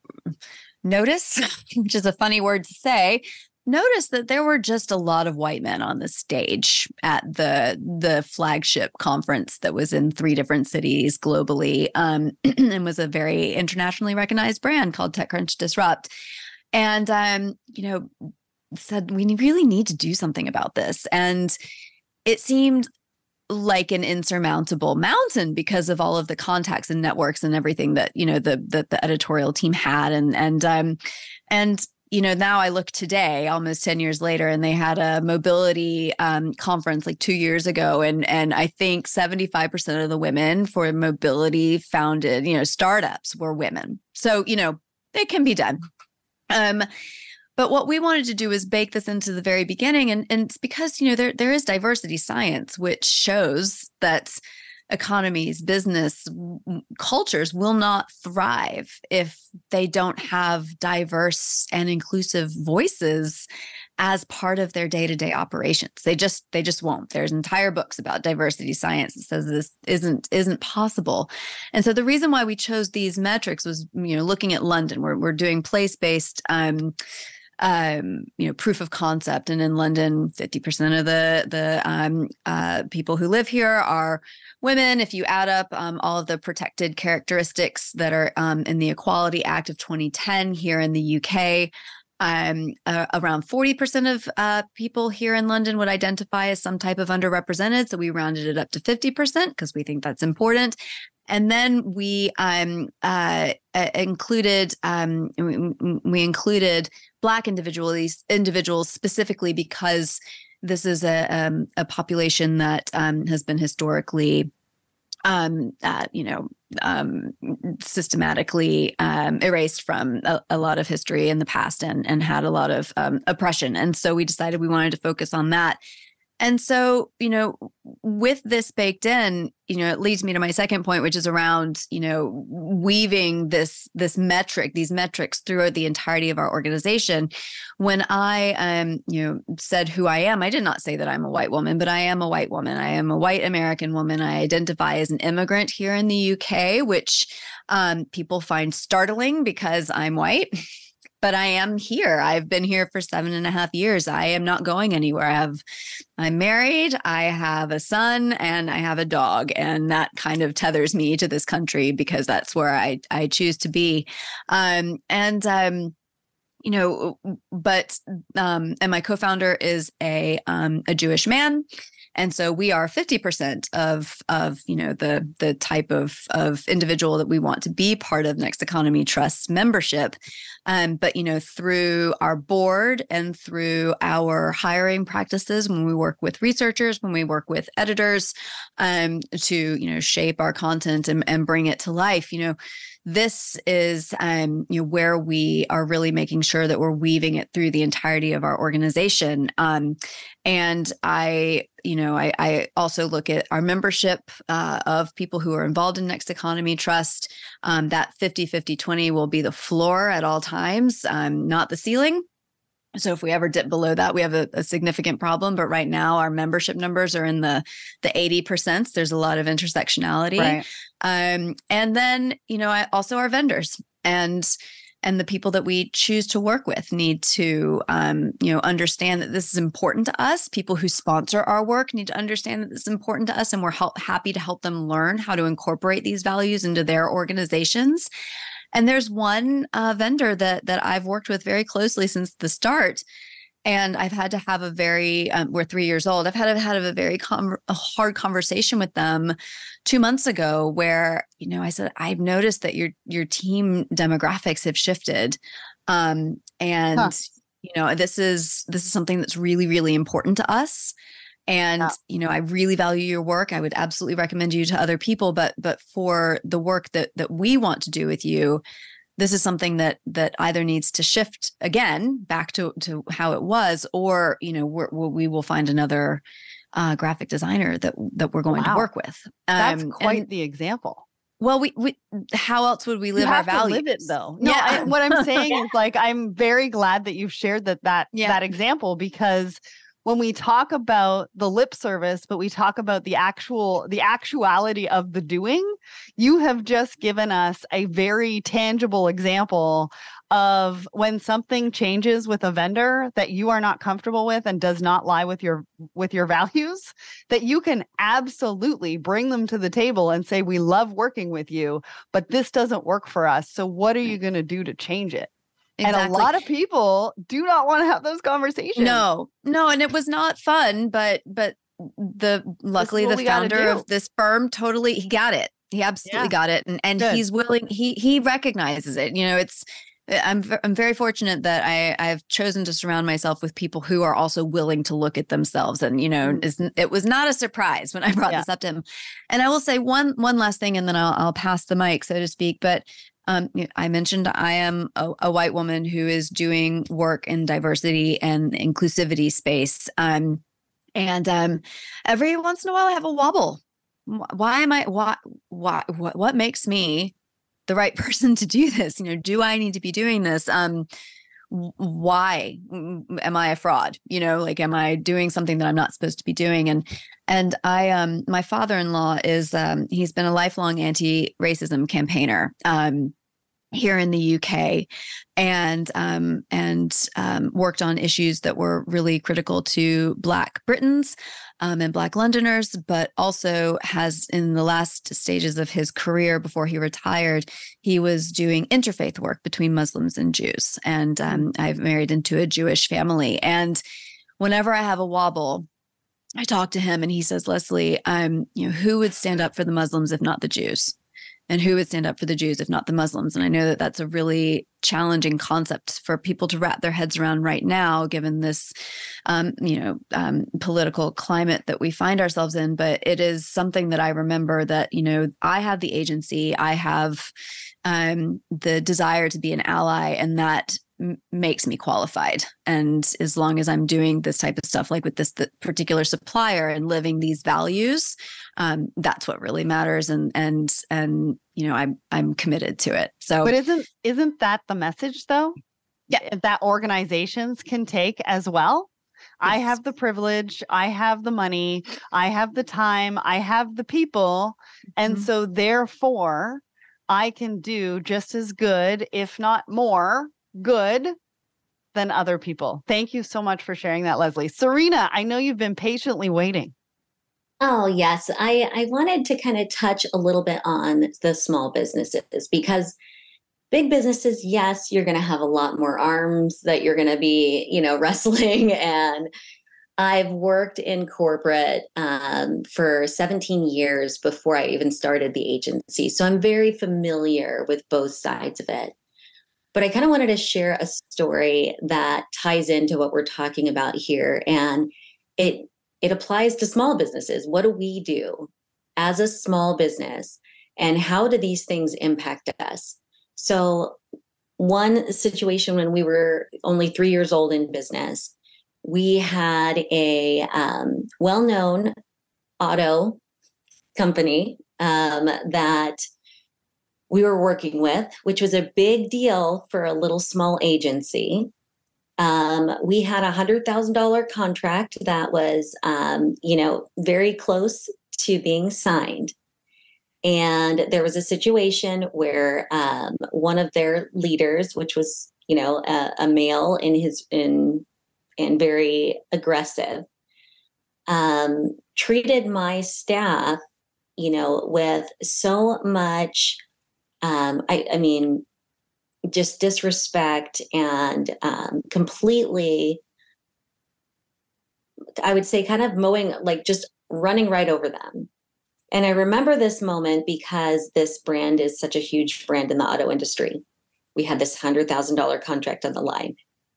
notice, which is a funny word to say, noticed that there were just a lot of white men on the stage at the the flagship conference that was in three different cities globally um, and was a very internationally recognized brand called TechCrunch Disrupt. And um, you know, said we really need to do something about this. And it seemed like an insurmountable mountain because of all of the contacts and networks and everything that you know the the, the editorial team had and and um and you know, now I look today, almost 10 years later, and they had a mobility um, conference like two years ago. And, and I think 75% of the women for mobility founded, you know, startups were women. So, you know, it can be done. Um, but what we wanted to do is bake this into the very beginning. And, and it's because, you know, there, there is diversity science, which shows that economies, business, cultures will not thrive if they don't have diverse and inclusive voices as part of their day-to-day operations. They just they just won't. There's entire books about diversity science that says this isn't isn't possible. And so the reason why we chose these metrics was, you know, looking at London. We're we're doing place-based um, um, you know, proof of concept. And in London, 50% of the the um, uh, people who live here are women. If you add up um, all of the protected characteristics that are um, in the Equality Act of 2010 here in the UK, um, uh, around 40% of uh, people here in London would identify as some type of underrepresented. So we rounded it up to 50% because we think that's important. And then we um, uh, included um, we included Black individuals individuals specifically because this is a um, a population that um, has been historically um, uh, you know, um, systematically um, erased from a, a, lot of history in the past and and had a lot of um, oppression. And so we decided we wanted to focus on that and so, you know, with this baked in, you know, it leads me to my second point, which is around, you know, weaving this this metric, these metrics throughout the entirety of our organization. When I um, you know, said who I am, I did not say that I'm a white woman, but I am a white woman. I am a white American woman. I identify as an immigrant here in the UK, which um, people find startling because I'm white. but I am here. I've been here for seven and a half years. I am not going anywhere. I have, I'm married. I have a son and I have a dog, and that kind of tethers me to this country because that's where I I choose to be. Um, and um, you know, but um, and my co-founder is a um, a Jewish man and so we are 50% of of you know the the type of of individual that we want to be part of next economy trust membership. Um, but you know through our board and through our hiring practices when we work with researchers when we work with editors um, to you know shape our content and, and bring it to life you know this is um, you know where we are really making sure that we're weaving it through the entirety of our organization. Um, and i you know I, I, also look at our membership uh, of people who are involved in next economy trust um, that 50 50 20 will be the floor at all times um, not the ceiling so if we ever dip below that, we have a, a, significant problem. But right now, our membership numbers are in the the eighty percent. There's a lot of intersectionality, right. um, and then you know, I, also our vendors and and the people that we choose to work with need to um, you know understand that this is important to us. People who sponsor our work need to understand that this is important to us, and we're help, happy to help them learn how to incorporate these values into their organizations. And there's one uh, vendor that that I've worked with very closely since the start, and I've had to have a very um, we're three years old. I've had to had a very com- a hard conversation with them two months ago, where you know I said I've noticed that your your team demographics have shifted, um, and huh. you know this is this is something that's really really important to us and yeah. you know i really value your work i would absolutely recommend you to other people but but for the work that that we want to do with you this is something that that either needs to shift again back to to how it was or you know we're, we will find another uh, graphic designer that that we're going wow. to work with um, that's quite and, the example well, we, we how else would we live our values? live it though. No, yeah. I, what I'm saying is like I'm very glad that you've shared that that yeah. that example because when we talk about the lip service but we talk about the actual the actuality of the doing you have just given us a very tangible example of when something changes with a vendor that you are not comfortable with and does not lie with your with your values that you can absolutely bring them to the table and say we love working with you but this doesn't work for us. So what are mm. you going to do to change it Exactly. And a lot of people do not want to have those conversations. No, no, and it was not fun, but but the luckily the founder of this firm totally he got it. He absolutely yeah. got it, and and Good. he's willing. He he recognizes it. You know, it's I'm I'm very fortunate that I I've chosen to surround myself with people who are also willing to look at themselves and you know mm. it was not a surprise when I brought yeah. this up to him. And I will say one one last thing and then I'll I'll pass the mic so to speak, but um, I mentioned I am a, a, white woman who is doing work in diversity and inclusivity space. Um, and um, every once in a while, I have a wobble. Why am I? Why? Why? What? What makes me the right person to do this? You know, do I need to be doing this? Um, why am I a fraud? You know, like, am I doing something that I'm not supposed to be doing? And and I, um, my father-in-law is, um, he's been a lifelong anti-racism campaigner. Um, here in the UK and um, and um, worked on issues that were really critical to Black Britons um, and Black Londoners, but also has in the last stages of his career before he retired, he was doing interfaith work between Muslims and Jews. And um, I've married into a Jewish family. And whenever I have a wobble, I talk to him and he says, Leslie, um, you know, who would stand up for the Muslims if not the Jews? And who would stand up for the Jews if not the Muslims? And I know that that's a really challenging concept for people to wrap their heads around right now, given this, um, you know, um, political climate that we find ourselves in. But it is something that I remember that you know I have the agency, I have um, the desire to be an ally, and that m- makes me qualified. And as long as I'm doing this type of stuff, like with this particular supplier and living these values, um, that's what really matters. And and and you know, I'm I'm committed to it. So, but isn't isn't that the message though? Yeah, that organizations can take as well. Yes. I have the privilege, I have the money, I have the time, I have the people. And mm-hmm. so, therefore, I can do just as good, if not more, good than other people. Thank you so much for sharing that, Leslie. Serena, I know you've been patiently waiting. Oh, yes. I, I wanted to kind of touch a little bit on the small businesses because big businesses, yes, you're going to have a lot more arms that you're going to be, you know, wrestling. And I've worked in corporate um, for 17 years before I even started the agency. So I'm very familiar with both sides of it. But I kind of wanted to share a story that ties into what we're talking about here. And it it applies to small businesses. What do we do as a small business? And how do these things impact us? So, one situation when we were only three years old in business, we had a um, well known auto company um, that we were working with, which was a big deal for a little small agency. Um, we had a hundred thousand dollar contract that was, um, you know, very close to being signed. And there was a situation where um, one of their leaders, which was, you know, a, a male in his in and very aggressive, um, treated my staff, you know, with so much um, I, I mean, just disrespect and um, completely, I would say, kind of mowing, like just running right over them. And I remember this moment because this brand is such a huge brand in the auto industry. We had this $100,000 contract on the line.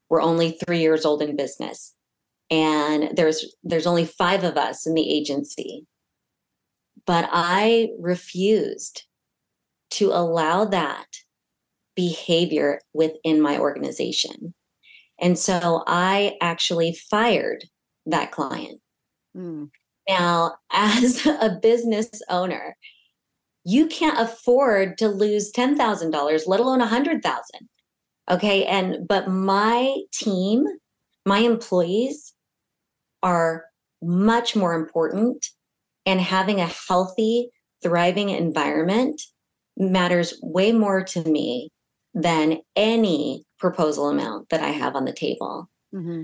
We're only three years old in business. And there's there's only five of us in the agency. But I refused to allow that behavior within my organization. And so I actually fired that client. Mm. Now, as a business owner, you can't afford to lose $10,000, let alone 100,000. Okay. And, but my team, my employees are much more important and having a healthy, thriving environment matters way more to me than any proposal amount that I have on the table. Mm-hmm.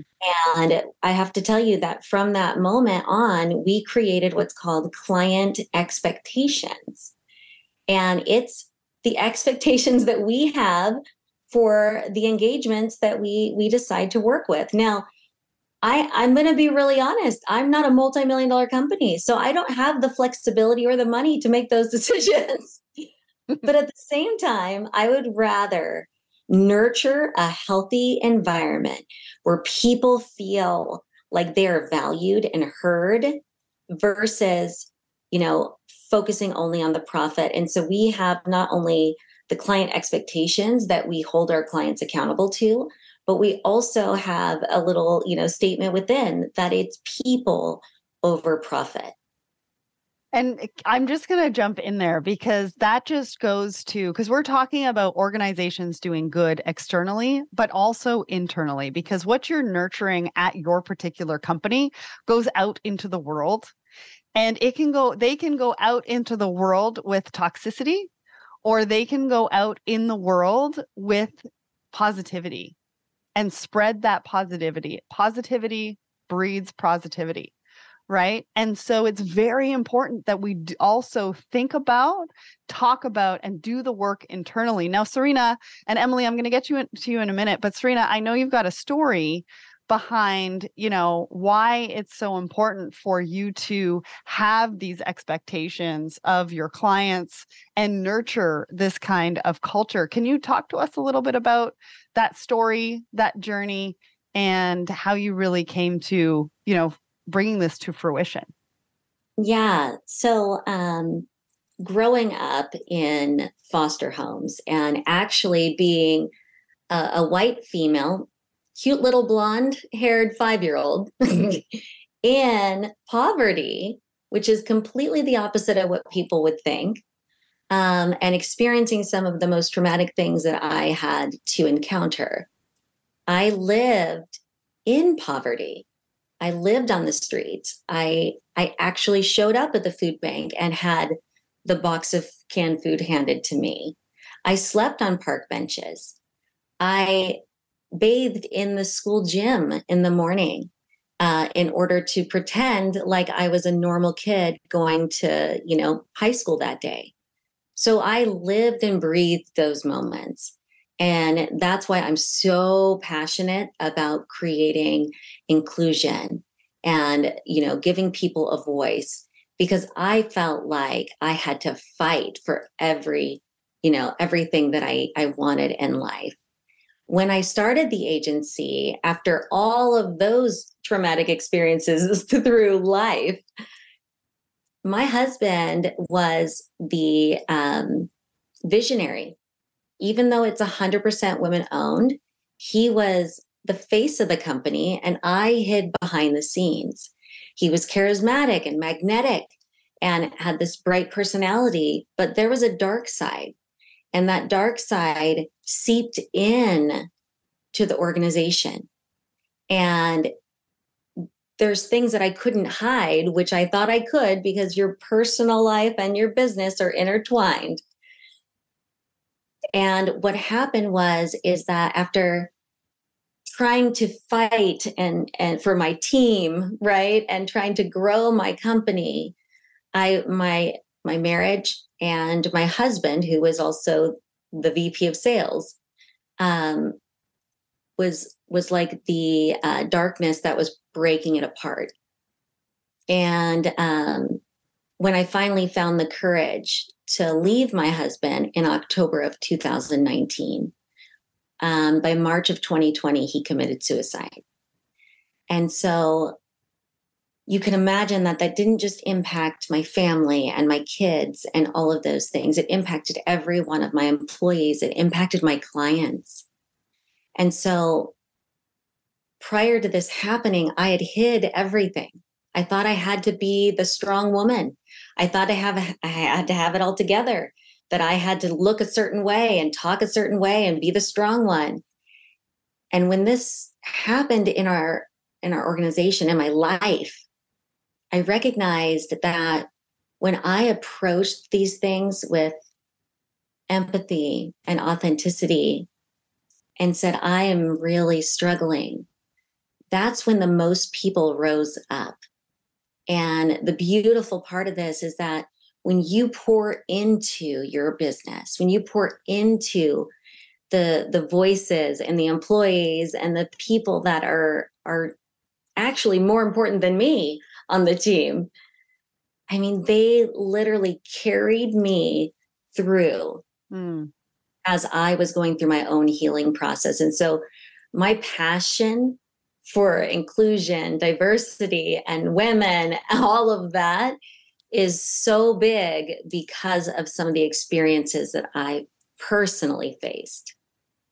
And I have to tell you that from that moment on, we created what's called client expectations. And it's the expectations that we have for the engagements that we we decide to work with. Now, I, I'm going to be really honest. I'm not a multi million dollar company. So I don't have the flexibility or the money to make those decisions but at the same time, I would rather nurture a healthy environment where people feel like they are valued and heard versus, you know, focusing only on the profit. And so we have not only the client expectations that we hold our clients accountable to, but we also have a little, you know, statement within that it's people over profit. And eh, I'm just going to jump in there because that just goes to because we're talking about organizations doing good externally, but also internally, because what you're nurturing at your particular company goes out into the world. And it can go, they can go out into the world with toxicity, or they can go out in the world with positivity and spread that positivity. Positivity breeds positivity right? And so it's very important that we also think about, talk about, and do the work internally. Now, Serena and Emily, I'm going to get you in, to you in a minute, but Serena, I know you've got a story behind you know why it's so important for you to have these expectations of your clients and nurture this kind of culture can you talk to us a little bit about that story that journey and how you really came to you know bringing this to fruition? Yeah. So, um, growing up in foster homes and actually being a, a white female, cute little blonde haired five year old in poverty, which is completely the opposite of what people would think. Um, and experiencing some of the most traumatic things that I had to encounter. I lived in poverty. I lived on the streets. I I actually showed up at the food bank and had the box of canned food handed to me. I slept on park benches. I bathed in the school gym in the morning uh, in order to pretend like I was a normal kid going to, you know, high school that day. So I lived and breathed those moments. And that's why I'm so passionate about creating inclusion and, you know, giving people a voice because I felt like I had to fight for every, you know, everything that I, I wanted in life. When I started the agency, after all of those traumatic experiences through life, my husband was the um, visionary even though it's 100% women owned, he was the face of the company and I hid behind the scenes. He was charismatic and magnetic and had this bright personality, but there was a dark side. And that dark side seeped in to the organization. And there's things that I couldn't hide, which I thought I could because your personal life and your business are intertwined. And what happened was is that after trying to fight and and for my team, right? And trying to grow my company, I my my marriage and my husband, who was also the VP of sales, um, was was like the uh, darkness that was breaking it apart. And um, when I finally found the courage to leave my husband in October of 2019. Um, by March of 2020, he committed suicide. And so you can imagine that that didn't just impact my family and my kids and all of those things. It impacted every one of my employees, it impacted my clients. And so prior to this happening, I had hid everything. I thought I had to be the strong woman. I thought I have I had to have it all together, that I had to look a certain way and talk a certain way and be the strong one. And when this happened in our in our organization in my life, I recognized that when I approached these things with empathy and authenticity and said, I am really struggling, that's when the most people rose up. And the beautiful part of this is that when you pour into your business, when you pour into the the voices and the employees and the people that are are actually more important than me on the team. I mean, they literally carried me through mm. as I was going through my own healing process. And so my passion for inclusion, diversity, and women, all of that is so big because of some of the experiences that I personally faced.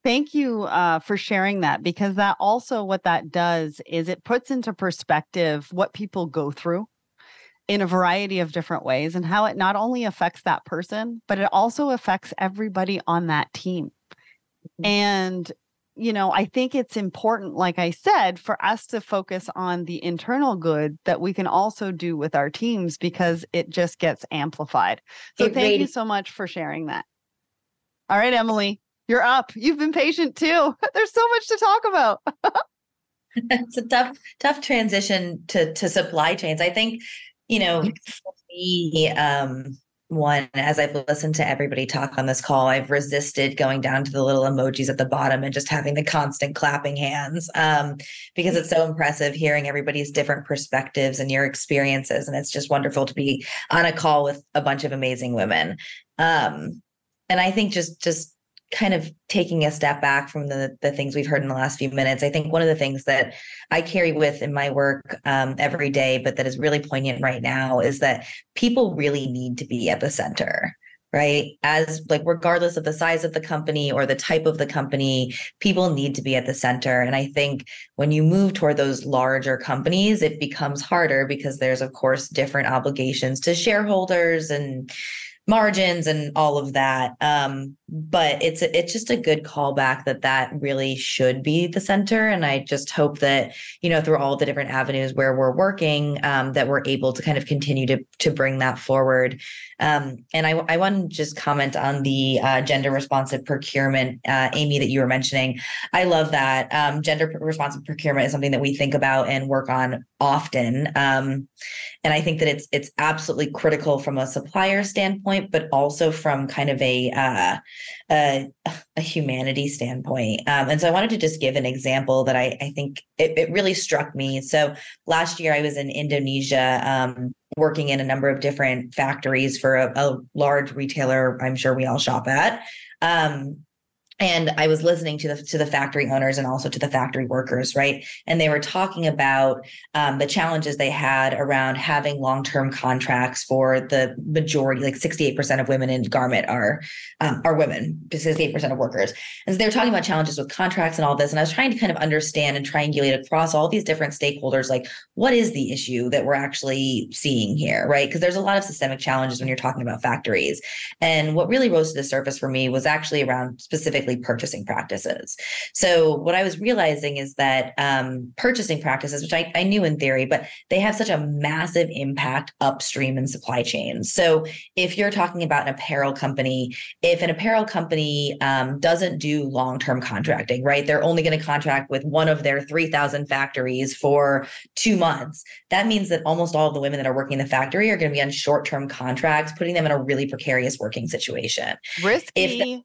Thank you uh, for sharing that because that also what that does is it puts into perspective what people go through in a variety of different ways and how it not only affects that person, but it also affects everybody on that team. Mm-hmm. And you know, I think it's important, like I said, for us to focus on the internal good that we can also do with our teams because it just gets amplified. So, it thank really- you so much for sharing that. All right, Emily, you're up. You've been patient too. There's so much to talk about. it's a tough, tough transition to to supply chains. I think, you know, for me, um, one as I've listened to everybody talk on this call, I've resisted going down to the little emojis at the bottom and just having the constant clapping hands um, because it's so impressive hearing everybody's different perspectives and your experiences. And it's just wonderful to be on a call with a bunch of amazing women. Um, and I think just just kind of taking a step back from the the things we've heard in the last few minutes i think one of the things that i carry with in my work um, every day but that is really poignant right now is that people really need to be at the center right? As like, regardless of the size of the company or the type of the company, people need to be at the center. And I think when you move toward those larger companies, it becomes harder because there's, of course, different obligations to shareholders and margins and all of that. Um, but it's it's just a good callback that that really should be the center and i just hope that you know through all the different avenues where we're working um, that we're able to kind of continue to to bring that forward um, and i i want to just comment on the uh, gender responsive procurement uh, amy that you were mentioning i love that um, gender responsive procurement is something that we think about and work on often um, and i think that it's it's absolutely critical from a supplier standpoint but also from kind of a uh, a, a humanity standpoint. Um, and so I wanted to just give an example that I, I think it, it really struck me. So last year I was in Indonesia um, working in a number of different factories for a, a large retailer I'm sure we all shop at. Um, and i was listening to the to the factory owners and also to the factory workers right? And they were talking about um, the challenges they had around having long-term contracts for the majority like 68% of women in garment are um, are women 68% of workers. And so they were talking about challenges with contracts and all this and i was trying to kind of understand and triangulate across all these different stakeholders like what is the issue that we're actually seeing here right? Because there's a lot of systemic challenges when you're talking about factories. And what really rose to the surface for me was actually around specific specifically purchasing practices. So what I was realizing is that um, purchasing practices, which I, I knew in theory, but they have such a massive impact upstream in supply chains. So if you're talking about an apparel company, if an apparel company um, doesn't do long-term contracting, right? They're only going to contract with one of their 3,000 factories for two months. That means that almost all of the women that are working in the factory are going to be on short-term contracts, putting them in a really precarious working situation. Risky. If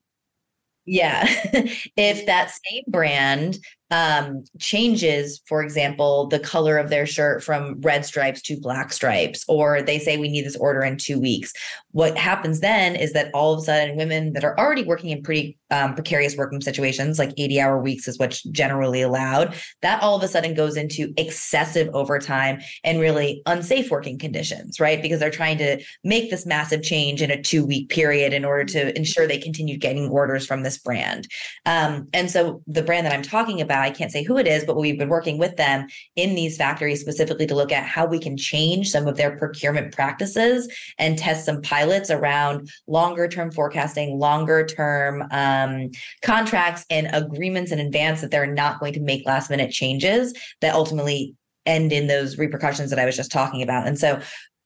yeah. if that same brand um, changes, for example, the color of their shirt from red stripes to black stripes, or they say we need this order in two weeks. What happens then is that all of a sudden, women that are already working in pretty um, precarious working situations, like 80 hour weeks is what's generally allowed, that all of a sudden goes into excessive overtime and really unsafe working conditions, right? Because they're trying to make this massive change in a two week period in order to ensure they continue getting orders from this brand. Um, and so the brand that I'm talking about, I can't say who it is, but we've been working with them in these factories specifically to look at how we can change some of their procurement practices and test some pilots around longer term forecasting, longer term um, contracts and agreements in advance that they're not going to make last minute changes that ultimately end in those repercussions that I was just talking about. And so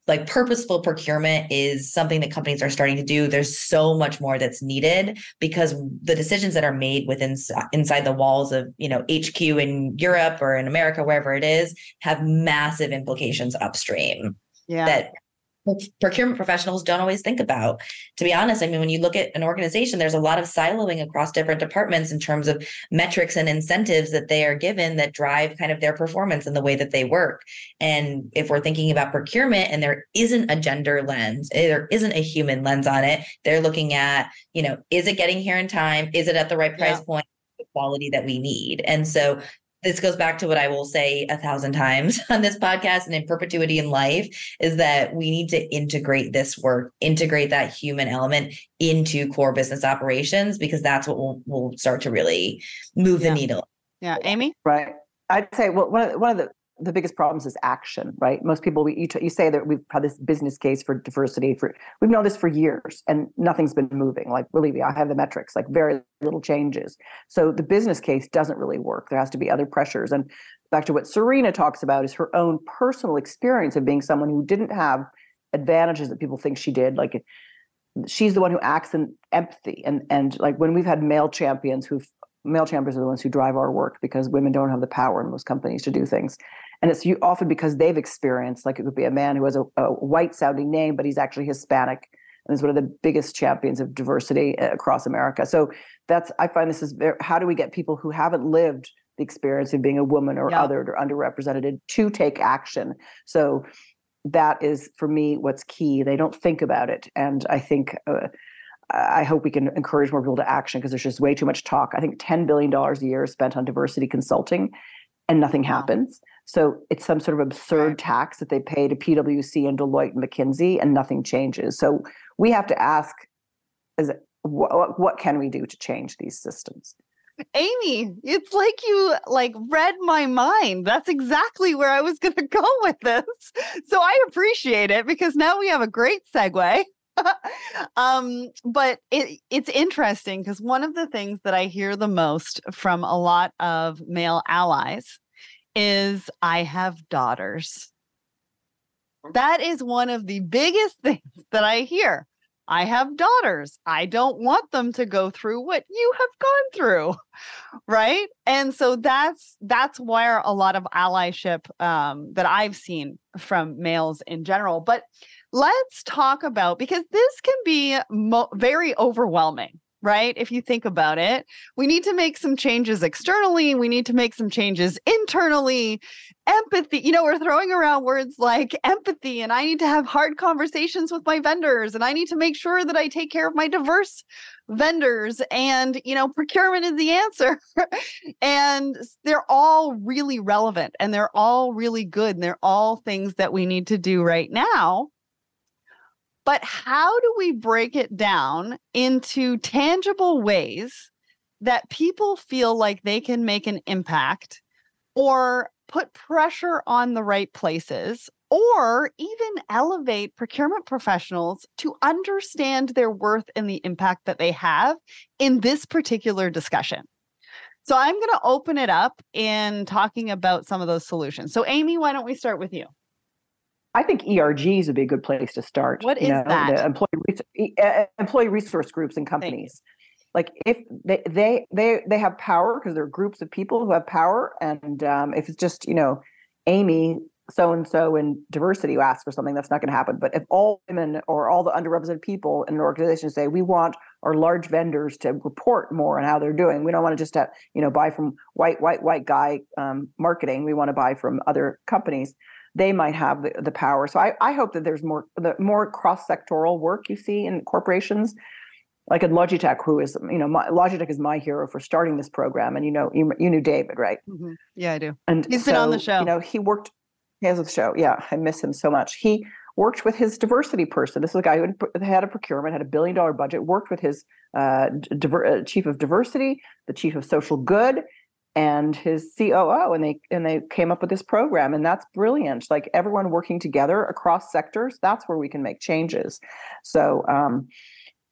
like purposeful procurement is something that companies are starting to do there's so much more that's needed because the decisions that are made within inside the walls of you know hq in europe or in america wherever it is have massive implications upstream yeah that procurement professionals don't always think about. To be honest, I mean, when you look at an organization, there's a lot of siloing across different departments in terms of metrics and incentives that they are given that drive kind of their performance and the way that they work. And if we're thinking about procurement and there isn't a gender lens, eh, there isn't a human lens on it, they're looking at, you know, is it getting here in time? Is it at the right price yeah. point? The quality that we need. And so this goes back to what I will say a thousand times on this podcast and in perpetuity in life is that we need to integrate this work, integrate that human element into core business operations because that's what will will start to really move yeah. the needle. Yeah, Amy. Right. I'd say well one of the, one of the the biggest problems is action, right? Most people, we, you, t- you say that we've had this business case for diversity for, we've known this for years and nothing's been moving. Like, believe me, I have the metrics, like very little changes. So the business case doesn't really work. There has to be other pressures. And back to what Serena talks about is her own personal experience of being someone who didn't have advantages that people think she did. Like, she's the one who acts in empathy. And, and like when we've had male champions who've male champions are the ones who drive our work because women don't have the power in most companies to do things and it's often because they've experienced like it could be a man who has a, a white sounding name but he's actually hispanic and is one of the biggest champions of diversity uh, across america so that's i find this is very how do we get people who haven't lived the experience of being a woman or yeah. othered or underrepresented to take action so that is for me what's key they don't think about it and i think uh, I hope we can encourage more people to action because there's just way too much talk. I think $10 billion a year is spent on diversity consulting and nothing happens. So it's some sort of absurd right. tax that they pay to PwC and Deloitte and McKinsey, and nothing changes. So we have to ask is what, what can we do to change these systems? Amy, it's like you like read my mind. That's exactly where I was going to go with this. So I appreciate it because now we have a great segue. um, but it, it's interesting because one of the things that I hear the most from a lot of male allies is I have daughters. That is one of the biggest things that I hear. I have daughters. I don't want them to go through what you have gone through. Right. And so that's that's where a lot of allyship um, that I've seen from males in general. But let's talk about because this can be mo- very overwhelming right? If you think about it, we need to make some changes externally. We need to make some changes internally. Empathy, you know, we're throwing around words like empathy, and I need to have hard conversations with my vendors, and I need to make sure that I take care of my diverse vendors. And, you know, procurement is the answer. and they're all really relevant and they're all really good. And they're all things that we need to do right now. But how do we break it down into tangible ways that people feel like they can make an impact or put pressure on the right places or even elevate procurement professionals to understand their worth and the impact that they have in this particular discussion? So I'm going to open it up in talking about some of those solutions. So, Amy, why don't we start with you? I think ERGs would be a good place to start. What is know, that? employee, employee resource groups and companies. Like if they they they they have power because they're groups of people who have power, and um, if it's just you know Amy so and so in diversity who asks for something, that's not going to happen. But if all women or all the underrepresented people in an organization say we want our large vendors to report more on how they're doing, we don't want to just have, you know buy from white white white guy um, marketing. We want to buy from other companies they might have the, the power. So I, I hope that there's more the more cross sectoral work you see in corporations, like at Logitech, who is you know my, Logitech is my hero for starting this program, and you know you, you knew David, right? Mm-hmm. Yeah, I do. And he's so, been on the show. You know he worked. He has a show. Yeah, I miss him so much. He worked with his diversity person. This is a guy who had a procurement, had a billion dollar budget, worked with his uh, diver, uh, chief of diversity, the chief of social good, and his COO and they and they came up with this program and that's brilliant like everyone working together across sectors that's where we can make changes so um,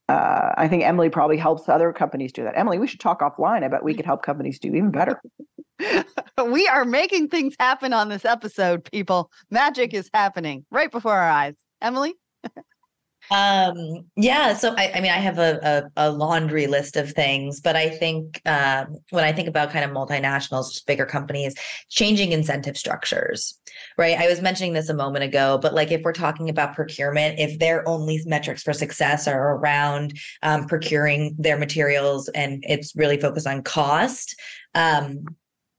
uh, I think Emily probably helps other companies do that. Emily, we should talk offline. I bet we could help companies do even better. we are making things happen on this episode, people. Magic is happening right before our eyes. Emily? Um, yeah. So I, I mean, I have a, a, a, laundry list of things, but I think um, when I think about kind of multinationals, bigger companies, changing incentive structures, right? I was mentioning this a moment ago, but like if we're talking about procurement, if their only metrics for success are around um, procuring their materials and it's really focused on cost, um,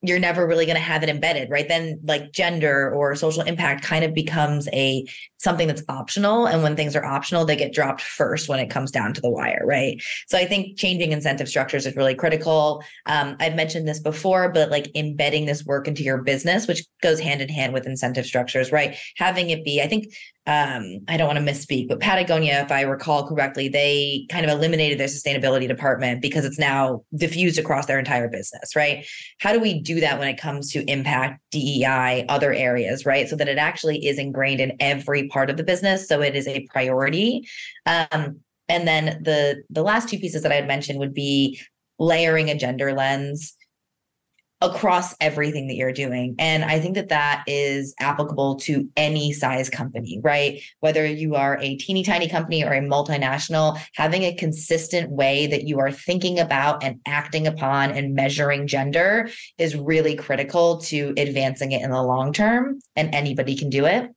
you're never really going to have it embedded right? Then like gender or social impact kind of becomes a something that's optional and when things are optional they get dropped first when it comes down to the wire right? So i think changing incentive structures is really critical. Um, i've mentioned this before but like embedding this work into your business which goes hand in hand with incentive structures right? Having it be i think um, I don't want to misspeak, but Patagonia, if I recall correctly, they kind of eliminated their sustainability department because it's now diffused across their entire business, right? How do we do that when it comes to impact, DEI, other areas, right? So that it actually is ingrained in every part of the business. So it is a priority. Um, and then the the last two pieces that I had mentioned would be layering a gender lens across everything that you're doing. And I think that that is applicable to any size company, right? Whether you are a teeny tiny company or a multinational, having a consistent way that you are thinking about and acting upon and measuring gender is really critical to advancing it in the long term. And anybody can do it.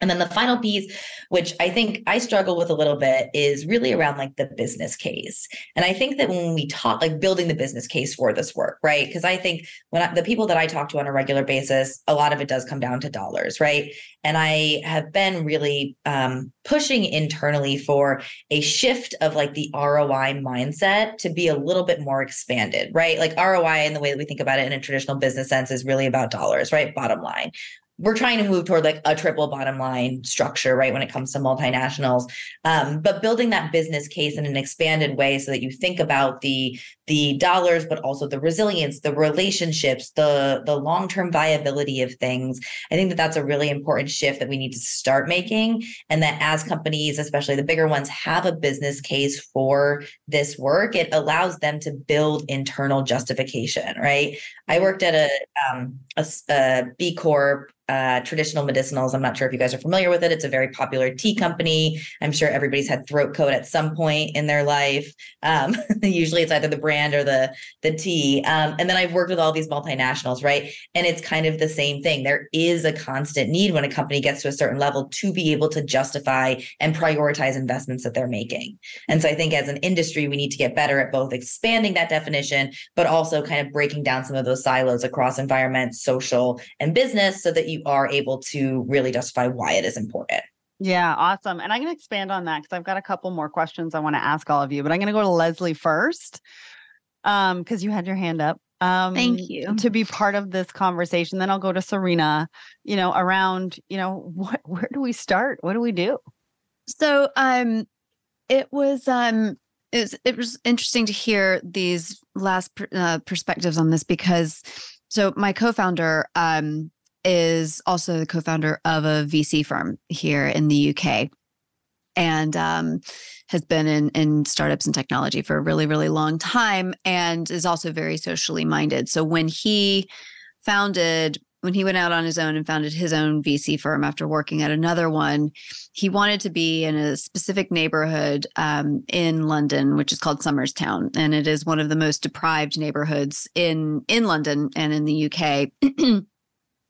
And then the final piece, which I think I struggle with a little bit, is really around like the business case. And I think that when we talk, like building the business case for this work, right? Because I think when I, the people that I talk to on a regular basis, a lot of it does come down to dollars, right? And I have been really um, pushing internally for a shift of like the ROI mindset to be a little bit more expanded, right? Like ROI in the way that we think about it in a traditional business sense is really about dollars, right? Bottom line we're trying to move toward like a triple bottom line structure, right? When it comes to multinationals, um, but building that business case in an expanded way so that you think about the the dollars, but also the resilience, the relationships, the the long term viability of things. I think that that's a really important shift that we need to start making, and that as companies, especially the bigger ones, have a business case for this work, it allows them to build internal justification, right? I worked at a um, a, a B Corp uh, traditional medicinals. I'm not sure if you guys are familiar with it. It's a very popular tea company. I'm sure everybody's had throat coat at some point in their life. Um, usually, it's either the brand or the the tea. Um, and then I've worked with all these multinationals, right? And it's kind of the same thing. There is a constant need when a company gets to a certain level to be able to justify and prioritize investments that they're making. And so, I think as an industry, we need to get better at both expanding that definition, but also kind of breaking down some of those silos across environment, social, and business, so that you are able to really justify why it is important. Yeah, awesome. And I'm going to expand on that because I've got a couple more questions I want to ask all of you, but I'm going to go to Leslie first um because you had your hand up um Thank you. to be part of this conversation then i'll go to serena you know around you know what where do we start what do we do So um it was um it was, it was interesting to hear these last uh, perspectives on this because so my co-founder um is also the co-founder of a VC firm here in the UK and um, has been in in startups and technology for a really really long time and is also very socially minded. So when he founded when he went out on his own and founded his own VC firm after working at another one, he wanted to be in a specific neighborhood um, in London, which is called Somers Town, and it is one of the most deprived neighborhoods in in London and in the UK.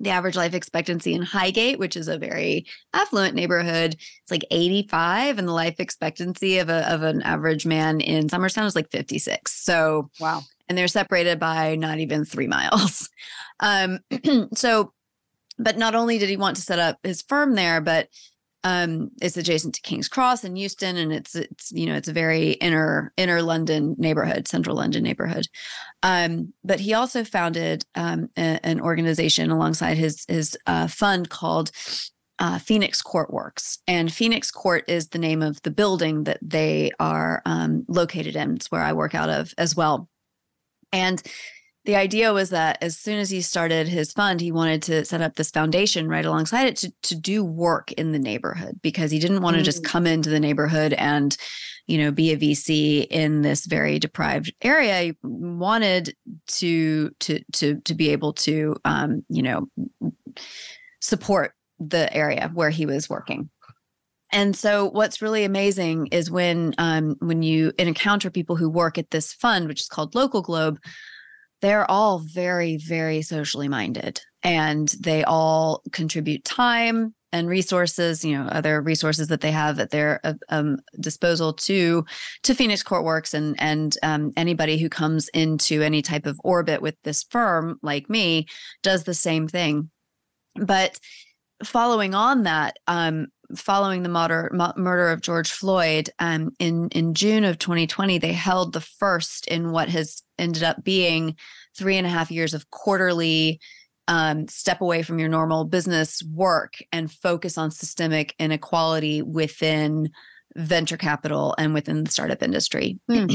the average life expectancy in Highgate, which is a very affluent neighborhood, it's like 85, and the life expectancy of a of an average man in Somers Town is like 56. So wow and they're separated by not even three miles. Um, so, but not only did he want to set up his firm there, but um, it's adjacent to King's Cross in Euston, and it's it's you know it's a very inner inner London neighborhood, central London neighborhood. Um, but he also founded um, a, an organization alongside his his uh, fund called uh, Phoenix Court Works. And Phoenix Court is the name of the building that they are um, located in. It's where I work out of as well. And the idea was that as soon as he started his fund, he wanted to set up this foundation right alongside it to, to do work in the neighborhood because he didn't want to just Mm. come into the neighborhood and, you know, be a VC in this very deprived area. He wanted to to to to be able to um, you know, support the area where he was working. And so what's really amazing is when um, when you encounter people who work at this fund, which is called Local Globe, they're all very, very socially minded and they all contribute time and resources, you know, other resources that they have at their uh, um, disposal to to Phoenix Court Works and and um, anybody who comes into any type of orbit with this firm, like me, does the same thing. But following on that, um, following the murder, mu- murder of George Floyd, um, in in June of 2020, they held the first in what has ended up being three and a half years of quarterly um, step away from your normal business work and focus on systemic inequality within venture capital and within the startup industry. Hmm.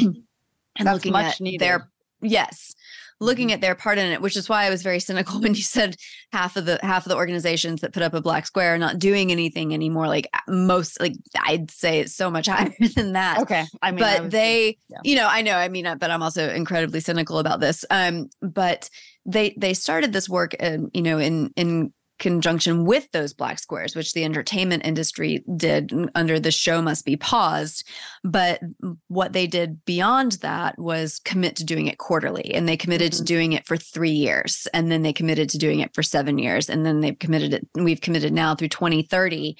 and That's looking much at needed. their yes looking at their part in it which is why i was very cynical when you said half of the half of the organizations that put up a black square are not doing anything anymore. Like most like i'd say it's so much higher than that. Okay. I mean but was- they yeah. you know i know i mean uh, but i'm also incredibly cynical about this. Um but they they started this work um, you know in in conjunction with those black squares which the entertainment industry did under the show must be paused but what they did beyond that was commit to doing it quarterly and they committed to Mhm. doing it for 3 years and then they committed to doing it for 7 years and then they've committed it we've committed now through 2030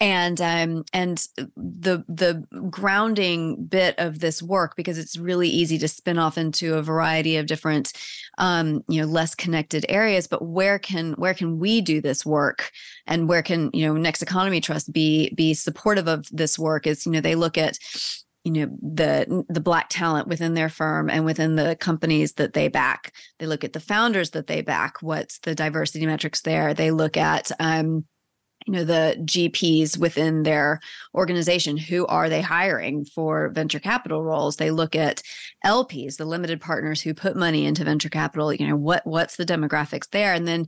and um and the the grounding bit of this work because it's really easy to spin off into a variety of different um you know less connected areas but where can where can we do this work? And where can you know next economy trust be be supportive of this work is you know they look at you know the the black talent within their firm and within the companies that they back. They look at the founders that they back what's the diversity metrics there? They look at um you know the gps within their organization who are they hiring for venture capital roles? They look at lps the limited partners who put money into venture capital you know what what's the demographics there? And then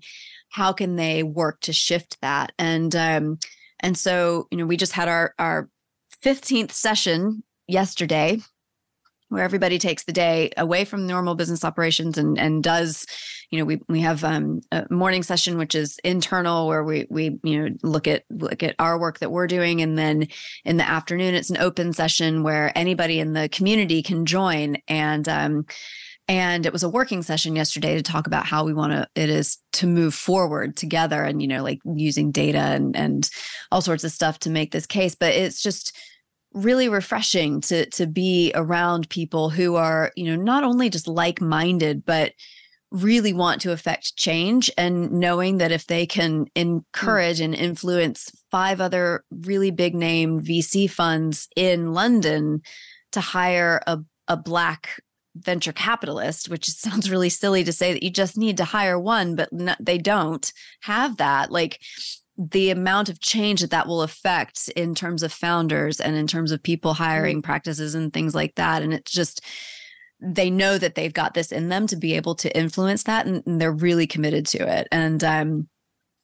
how can they work to shift that? And um and so you know we just had our our 15th session yesterday where everybody takes the day away from normal business operations and and does you know we we have um, a morning session which is internal where we we you know look at look at our work that we're doing. And then in the afternoon it's an open session where anybody in the community can join. And um and it was a working session yesterday to talk about how we want to it is to move forward together and you know like using data and and all sorts of stuff to make this case. But it's just really refreshing to to be around people who are you know not only just like-minded but really want to affect change and knowing that if they can mm. encourage and influence five other really big name VC funds in London to hire a, a black venture capitalist which sounds really silly to say that you just need to hire one but no, they don't have that. Like the amount of change that that will affect in terms of founders and in terms of people hiring mm-hmm. practices and things like that and it's just they know that they've got this in them to be able to influence that and, and they're really committed to it and um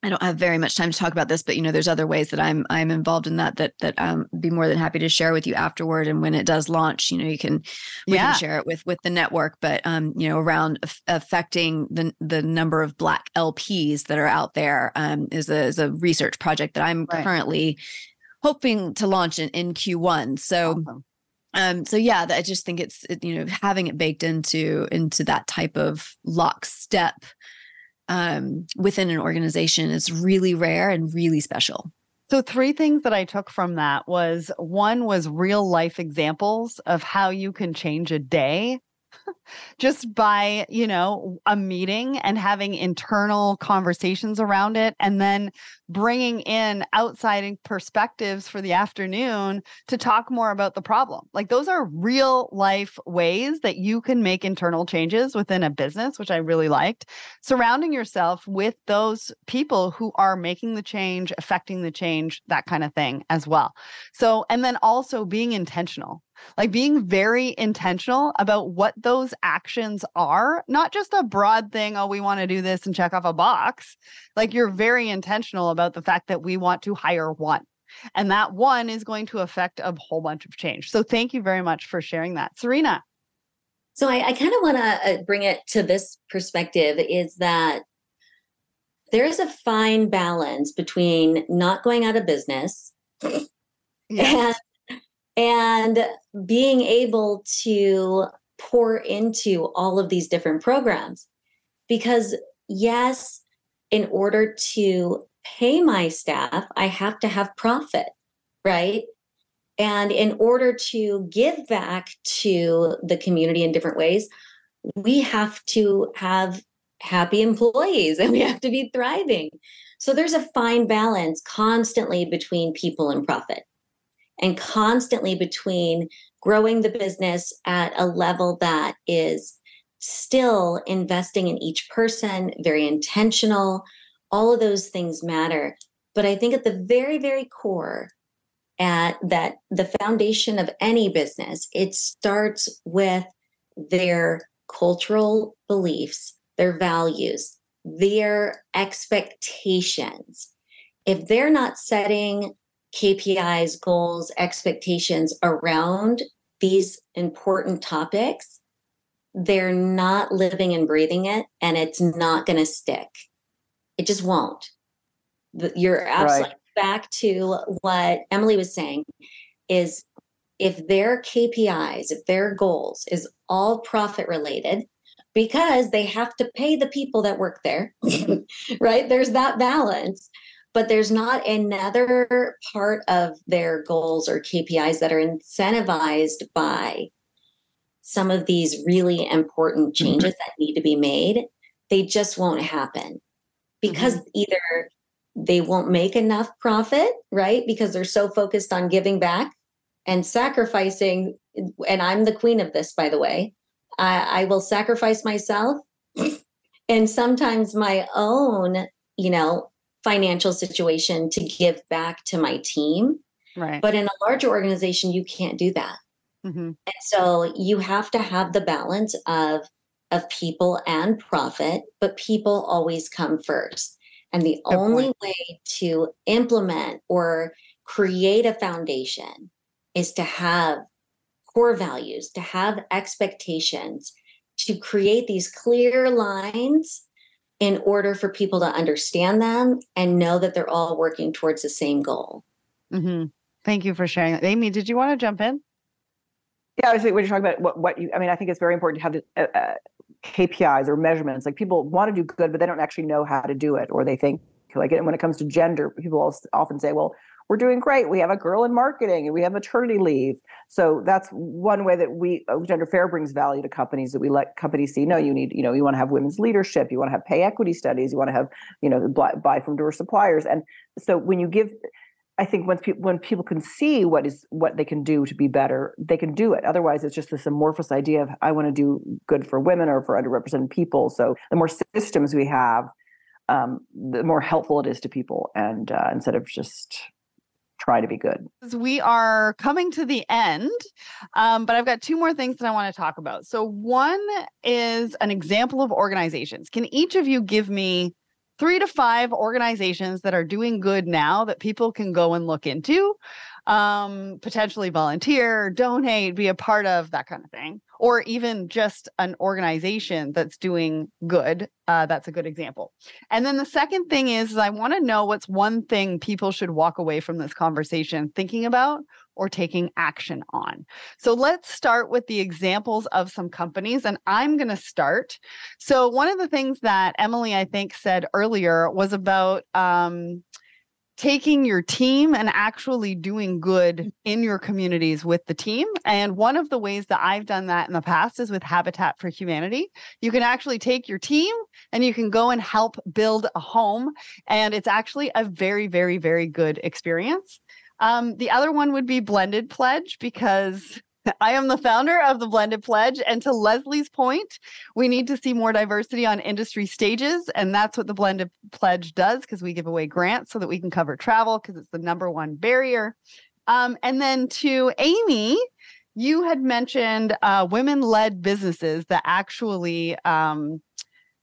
I don't have very much time to talk about this, but you know, there's other ways that I'm I'm involved in that that that um be more than happy to share with you afterward. And when it does launch, you know, you can we yeah. can share it with with the network. But um, you know, around af- affecting the the number of Black LPs that are out there um, is a is a research project that I'm right. currently hoping to launch in in Q1. So. Awesome. Um, so yeah, I just think it's you know having it baked into into that type of lockstep um, within an organization is really rare and really special. So, three things that I took from that was one was real life examples of how you can change a day just by, you know, a meeting and having internal conversations around it and then bringing in outside perspectives for the afternoon to talk more about the problem. Like those are real life ways that you can make internal changes within a business, which I really liked. Surrounding yourself with those people who are making the change, affecting the change, that kind of thing as well. So, and then also being intentional like being very intentional about what those actions are, not just a broad thing, oh, we want to do this and check off a box. Like you're very intentional about the fact that we want to hire one. And that one is going to affect a whole bunch of change. So thank you very much for sharing that. Serena. So I, I kind of want to uh, bring it to this perspective is that there is a fine balance between not going out of business yes. And being able to pour into all of these different programs. Because, yes, in order to pay my staff, I have to have profit, right? And in order to give back to the community in different ways, we have to have happy employees and we have to be thriving. So there's a fine balance constantly between people and profit and constantly between growing the business at a level that is still investing in each person, very intentional. All of those things matter. But I think at the very, very core, at that the foundation of any business, it starts with their cultural beliefs, their values, their expectations. If they're not setting KPIs, goals, expectations around these important topics, they're not living and breathing it, and it's not going to stick. It just won't. You're absolutely right. back to what Emily was saying is if their KPIs, if their goals is all profit related, because they have to pay the people that work there, right? There's that balance but there's not another part of their goals or KPIs that are incentivized by some of these really important mm-hmm. changes that need to be made, they just won't happen because mm-hmm. either they won't make enough profit, right? Because they're so focused on giving back and sacrificing and i'm the queen of this by the way i, I will sacrifice myself and sometimes my own you know financial situation to give back to my team Right. but in a larger organization you can't do that Mhm. and so you have to have the balance of of people and profit, but people always come first. And the Good only point. way to implement or create a foundation is to have core values, to have expectations, to create these clear lines in order for people to understand them and know that they're all working towards the same goal. Mhm. Thank you for sharing that. Amy, did you want to jump in? Yeah, I was when you're talking about what, what you, I mean, I think it's very important to have the, uh, uh, KPIs or measurements. Like people want to do good, but they don't actually know how to do it, or they think like and when it comes to gender, people often say, "Well, we're doing great. We have a girl in marketing, and we have maternity leave." So that's one way that we uh, Gender Fair brings value to companies that we let companies see. No, you need, you know, you want to have women's leadership, you want to have pay equity studies, you want to have, you know, buy, from diverse suppliers, and so when you give I think when people when people can see what is what they can do to be better, they can do it. Otherwise, it's just this amorphous idea of I want to do good for women or for underrepresented people. So the more systems we have, um, the more helpful it is to people, and uh, instead of just try to be good. We are coming to the end, um, but I've got two more things that I want to talk about. So, one is an example of organizations. Can each of you give me three to five organizations that are doing good now that people can go and look into, um, potentially volunteer, donate, be a part of, that kind of thing, or even just an organization that's doing good? Uh, that's a good example. And then the second thing is, is I want to know what's one thing people should walk away from this conversation thinking about or taking action on. So let's start with the examples of some companies, and I'm going to start. So, one of the things that Emily, I think, said earlier was about um, taking your team and actually doing good in your communities with the team. And one of the ways that I've done that in the past is with Habitat for Humanity. You can actually take your team and you can go and help build a home. And it's actually a very, very, very good experience. Um, the other one would be Blended Pledge because I am the founder of the Blended Pledge. And to Leslie's point, we need to see more diversity on industry stages. And that's what the Blended Pledge does because we give away grants so that we can cover travel because it's the number one barrier. Um, and then to Amy, you had mentioned uh, women led businesses that actually um,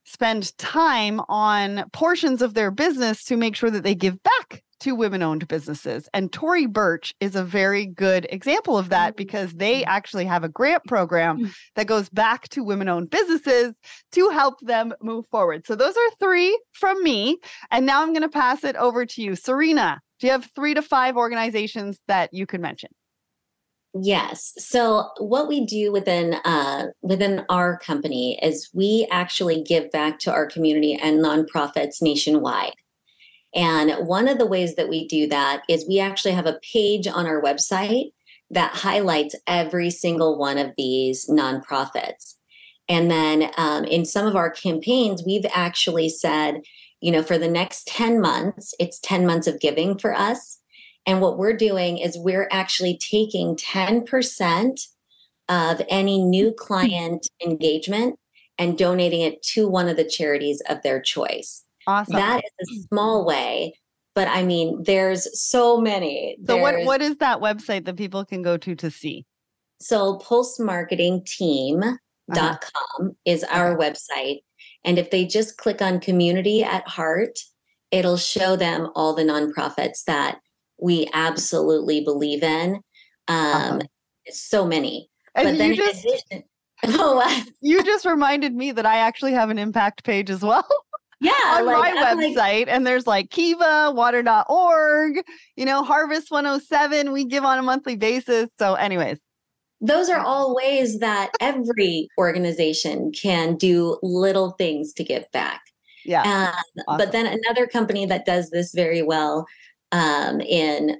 spend time on portions of their business to make sure that they give back to women owned businesses. And Tory Burch is a very good example of that because they actually have a grant program that goes back to women owned businesses to help them move forward. So those are three from me. And now I'm going to pass it over to you. Serena, do you have three to five organizations that you could mention? Yes. So what we do within uh, within our company is we actually give back to our community and nonprofits nationwide. And one of the ways that we do that is we actually have a page on our website that highlights every single one of these nonprofits. And then um, in some of our campaigns, we've actually said, you know, for the next 10 months, it's 10 months of giving for us. And what we're doing is we're actually taking 10% of any new client engagement and donating it to one of the charities of their choice. Awesome. That is a small way, but I mean, there's so many. so what, what is that website that people can go to to see? so pulsemarketingteam.com is our website. And if they just click on community at heart, it'll show them all the nonprofits that we absolutely believe in. Um, Awesome. So many. And but then you just addition, oh, you just reminded me that I actually have an impact page as well. yeah, on like, my I'm like, website and there's like kiva water.org you know harvest 107 we give on a monthly basis so anyways those are all ways that every organization can do little things to give back. yeah Um, awesome. But then another company that does this very well um, in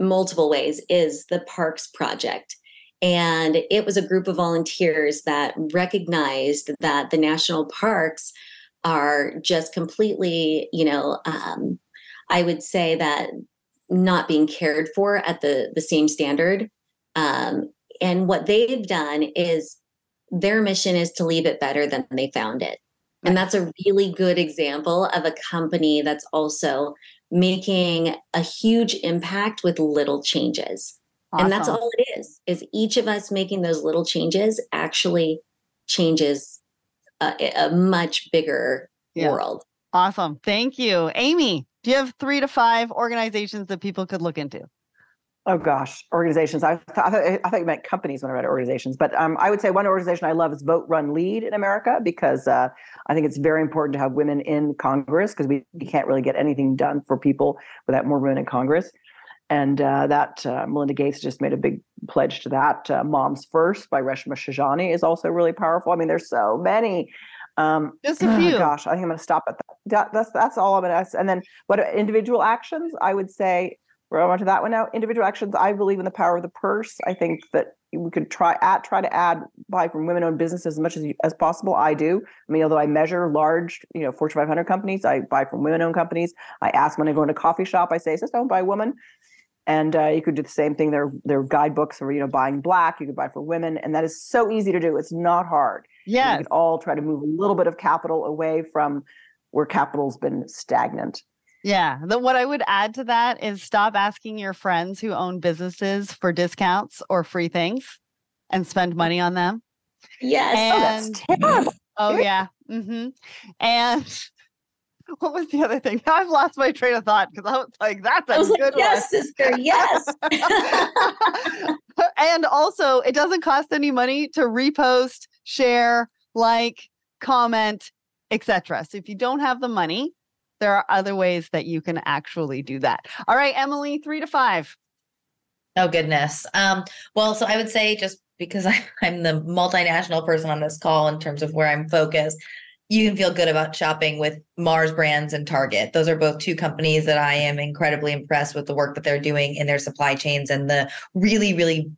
multiple ways is the Parks Project. And it was a group of volunteers that recognized that the national parks are just completely, you know, um, I would say that not being cared for at the the same standard Um, and what they've done is their mission is to leave it better than they found it. And that's a really good example of a company that's also making a huge impact with little changes. Awesome. And that's all it is, is each of us making those little changes actually changes a, a much bigger yeah. world. Awesome. Thank you. Amy, do you have three to five organizations that people could look into? Oh gosh, organizations. I, th- I, th- I thought you meant companies when I read organizations, but um, I would say one organization I love is Vote Run Lead in America because uh, I think it's very important to have women in Congress because we, we, can't really get anything done for people without more women in Congress. And uh, that uh, Melinda Gates just made a big pledge to that. Uh, Moms First by Reshma Saujani is also really powerful. I mean, there's so many. Um, just a few. Oh gosh, I think I'm going to stop at that. that. That's that's all I'm going to ask. And then what individual actions? I would say we're on to that one now. Individual actions. I believe in the power of the purse. I think that we could try at try to add buy from women-owned businesses as much as as possible. I do. I mean, although I measure large, you know, Fortune 500 companies, I buy from women-owned companies. I ask when I go into a coffee shop, I say, "Is this owned by a woman?" And uh, you could do the same thing. There, there are guidebooks for you know buying black. You could buy for women, and that is so easy to do. It's not hard. Yeah, we could all try to move a little bit of capital away from where capital's been stagnant. Yeah. The, what I would add to that is stop asking your friends who own businesses for discounts or free things and spend money on them. Yes. And, oh, that's terrible. Oh, yeah. Mm-hmm. And what was the other thing? I've lost my train of thought because I was like, that's a I was good like, yes, one. sister, yes. and also, it doesn't cost any money to repost, share, like, comment, etc. So if you don't have the money, there are other ways that you can actually do that. All right, Emily, three to five. Oh goodness. Um, well, so I would say just because I, I'm the multinational person on this call in terms of where I'm focused, you can feel good about shopping with Mars Brands and Target. Those are both two companies that I am incredibly impressed with the work that they're doing in their supply chains and the really, really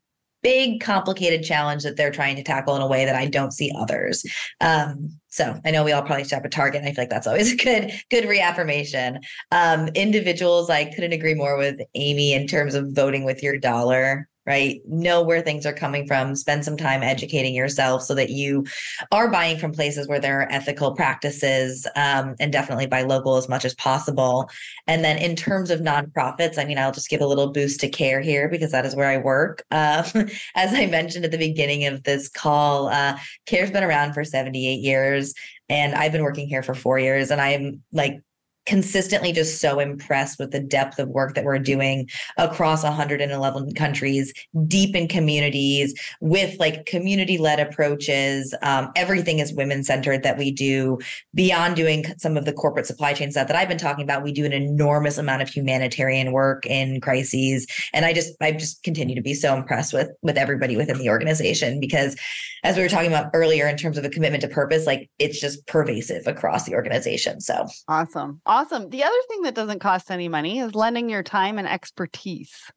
big, complicated challenge that they're trying to tackle in a way that I don't see others. Um, so I know we all probably shop at Target. And I feel like that's always a good, good reaffirmation. Um, individuals, I couldn't agree more with Amy in terms of voting with your dollar right? Know where things are coming from, spend some time educating yourself so that you are buying from places where there are ethical practices um, and definitely buy local as much as possible. And then in terms of nonprofits, I mean, I'll just give a little boost to CARE here because that is where I work. Uh, as I mentioned at the beginning of this call, uh, CARE's been around for 78 years and I've been working here for four years and I'm like consistently just so impressed with the depth of work that we're doing across 111 countries, deep in communities with like community led approaches. Um, everything is women centered that we do beyond doing some of the corporate supply chain stuff that I've been talking about. We do an enormous amount of humanitarian work in crises. And I just, I just continue to be so impressed with, with everybody within the organization because as we were talking about earlier in terms of a commitment to purpose, like it's just pervasive across the organization. So awesome. Awesome Awesome. The other thing that doesn't cost any money is lending your time and expertise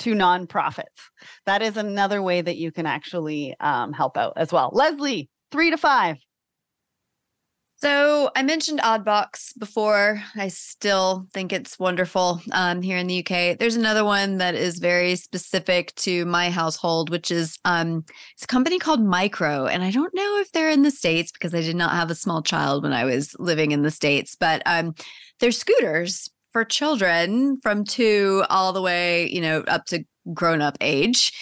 to nonprofits. That is another way that you can actually um, help out as well. Leslie, three to five. So I mentioned Oddbox before. I still think it's wonderful um, here in the UK. There's another one that is very specific to my household, which is um, it's a company called Micro, and I don't know if they're in the states because I did not have a small child when I was living in the states, but um, they're scooters for children from two all the way, you know, up to grown up age.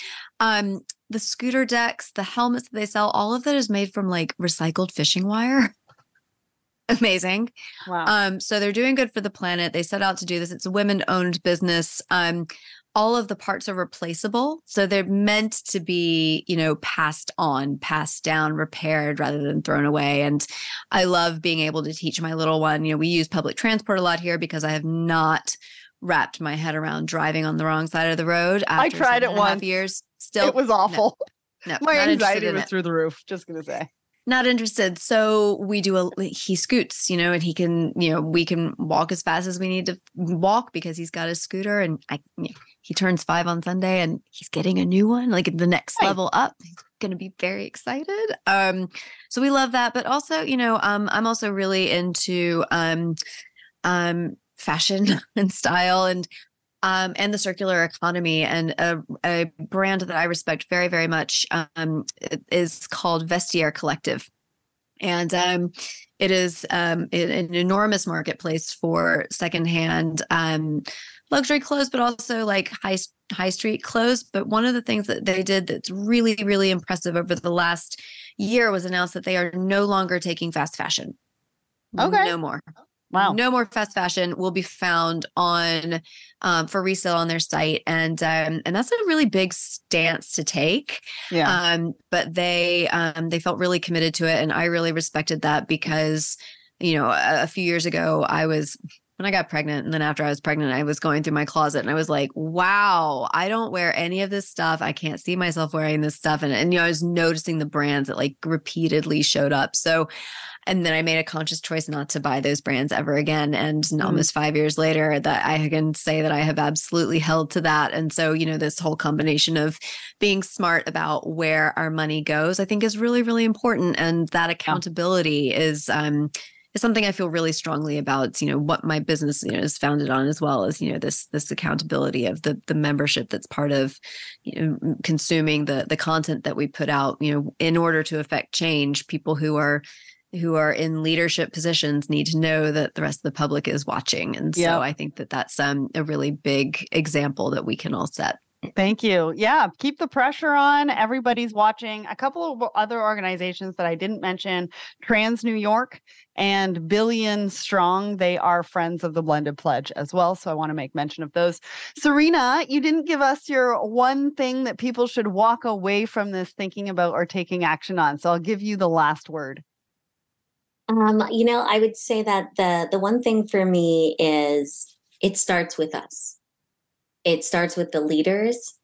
Um, the scooter decks, the helmets that they sell, all of that is made from like recycled fishing wire. Amazing. Wow. Um, so they're doing good for the planet. They set out to do this. It's a women owned business. Um, all of the parts are replaceable. So they're meant to be, you know, passed on, passed down, repaired rather than thrown away. And I love being able to teach my little one. You know, we use public transport a lot here because I have not wrapped my head around driving on the wrong side of the road. I tried it once. Years still, it was awful. No, no my anxiety was it. through the roof. Just gonna say not interested. So we do a he scoots, you know, and he can, you know, we can walk as fast as we need to walk because he's got a scooter and I you know, he turns 5 on Sunday and he's getting a new one like the next right. level up. He's going to be very excited. Um so we love that, but also, you know, um I'm also really into um um fashion and style and um, and the circular economy. And a, a, brand that I respect very, very much um, is called Vestiaire Collective. And um, it is um, an enormous marketplace for secondhand um, luxury clothes, but also like high high street clothes. But one of the things that they did that's really, really impressive over the last year was announced that they are no longer taking fast fashion. Okay. No more. Wow. No more fast fashion will be found on um, for resale on their site, and um, and that's a really big stance to take. Yeah. Um, but they um, they felt really committed to it, and I really respected that because you know a, a few years ago I was when I got pregnant and then after I was pregnant, I was going through my closet and I was like, wow, I don't wear any of this stuff. I can't see myself wearing this stuff. And, and you know, I was noticing the brands that like repeatedly showed up. So, and then I made a conscious choice not to buy those brands ever again. And mm-hmm. almost five years later, that I can say that I have absolutely held to that. And so, you know, this whole combination of being smart about where our money goes, I think is really, really important. And that accountability is, um, is something I feel really strongly about. You know what my business you know is founded on, as well as you know this this accountability of the the membership that's part of you know consuming the the content that we put out. You know, in order to affect change, people who are who are in leadership positions need to know that the rest of the public is watching, and so yep. I think that that's um, a really big example that we can all set. Thank you. Yeah, keep the pressure on. Everybody's watching. A couple of other organizations that I didn't mention Trans New York and Billion Strong. They are friends of the Blended Pledge as well. So I want to make mention of those. Serena, you didn't give us your one thing that people should walk away from this thinking about or taking action on. So I'll give you the last word. Um, you know, I would say that the the one thing for me is it starts with us it starts with the leaders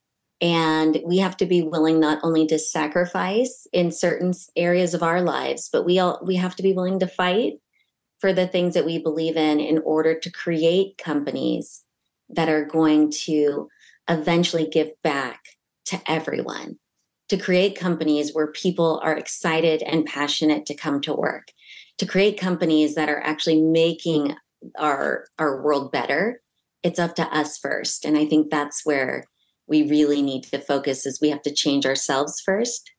and we have to be willing not only to sacrifice in certain areas of our lives but we all we have to be willing to fight for the things that we believe in in order to create companies that are going to eventually give back to everyone to create companies where people are excited and passionate to come to work to create companies that are actually making our our world better it's up to us first. And I think that's where we really need to focus is we have to change ourselves first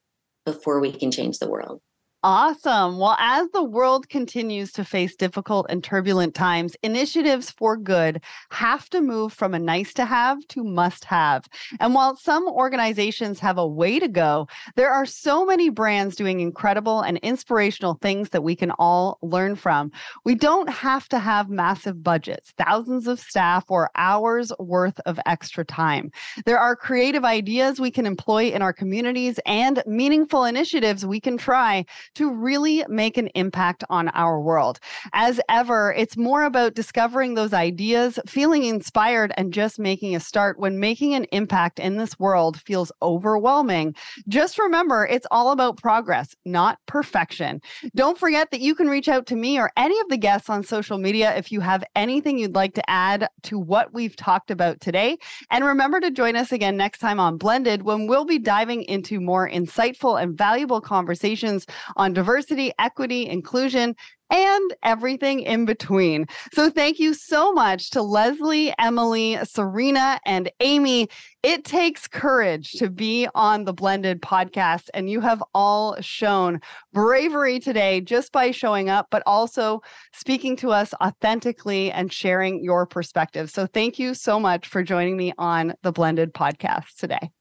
before we can change the world. Awesome. Well, as the world continues to face difficult and turbulent times, initiatives for good have to move from a nice to have to must have. And while some organizations have a way to go, there are so many brands doing incredible and inspirational things that we can all learn from. We don't have to have massive budgets, thousands of staff, or hours worth of extra time. There are creative ideas we can employ in our communities and meaningful initiatives we can try to really make an impact on our world. As ever, it's more about discovering those ideas, feeling inspired, and just making a start when making an impact in this world feels overwhelming. Just remember, it's all about progress, not perfection. Don't forget that you can reach out to me or any of the guests on social media if you have anything you'd like to add to what we've talked about today. And remember to join us again next time on Blended when we'll be diving into more insightful and valuable conversations on diversity, equity, inclusion, and everything in between. So, thank you so much to Leslie, Emily, Serena, and Amy. It takes courage to be on the Blended podcast, and you have all shown bravery today just by showing up, but also speaking to us authentically and sharing your perspective. So, thank you so much for joining me on the Blended podcast today.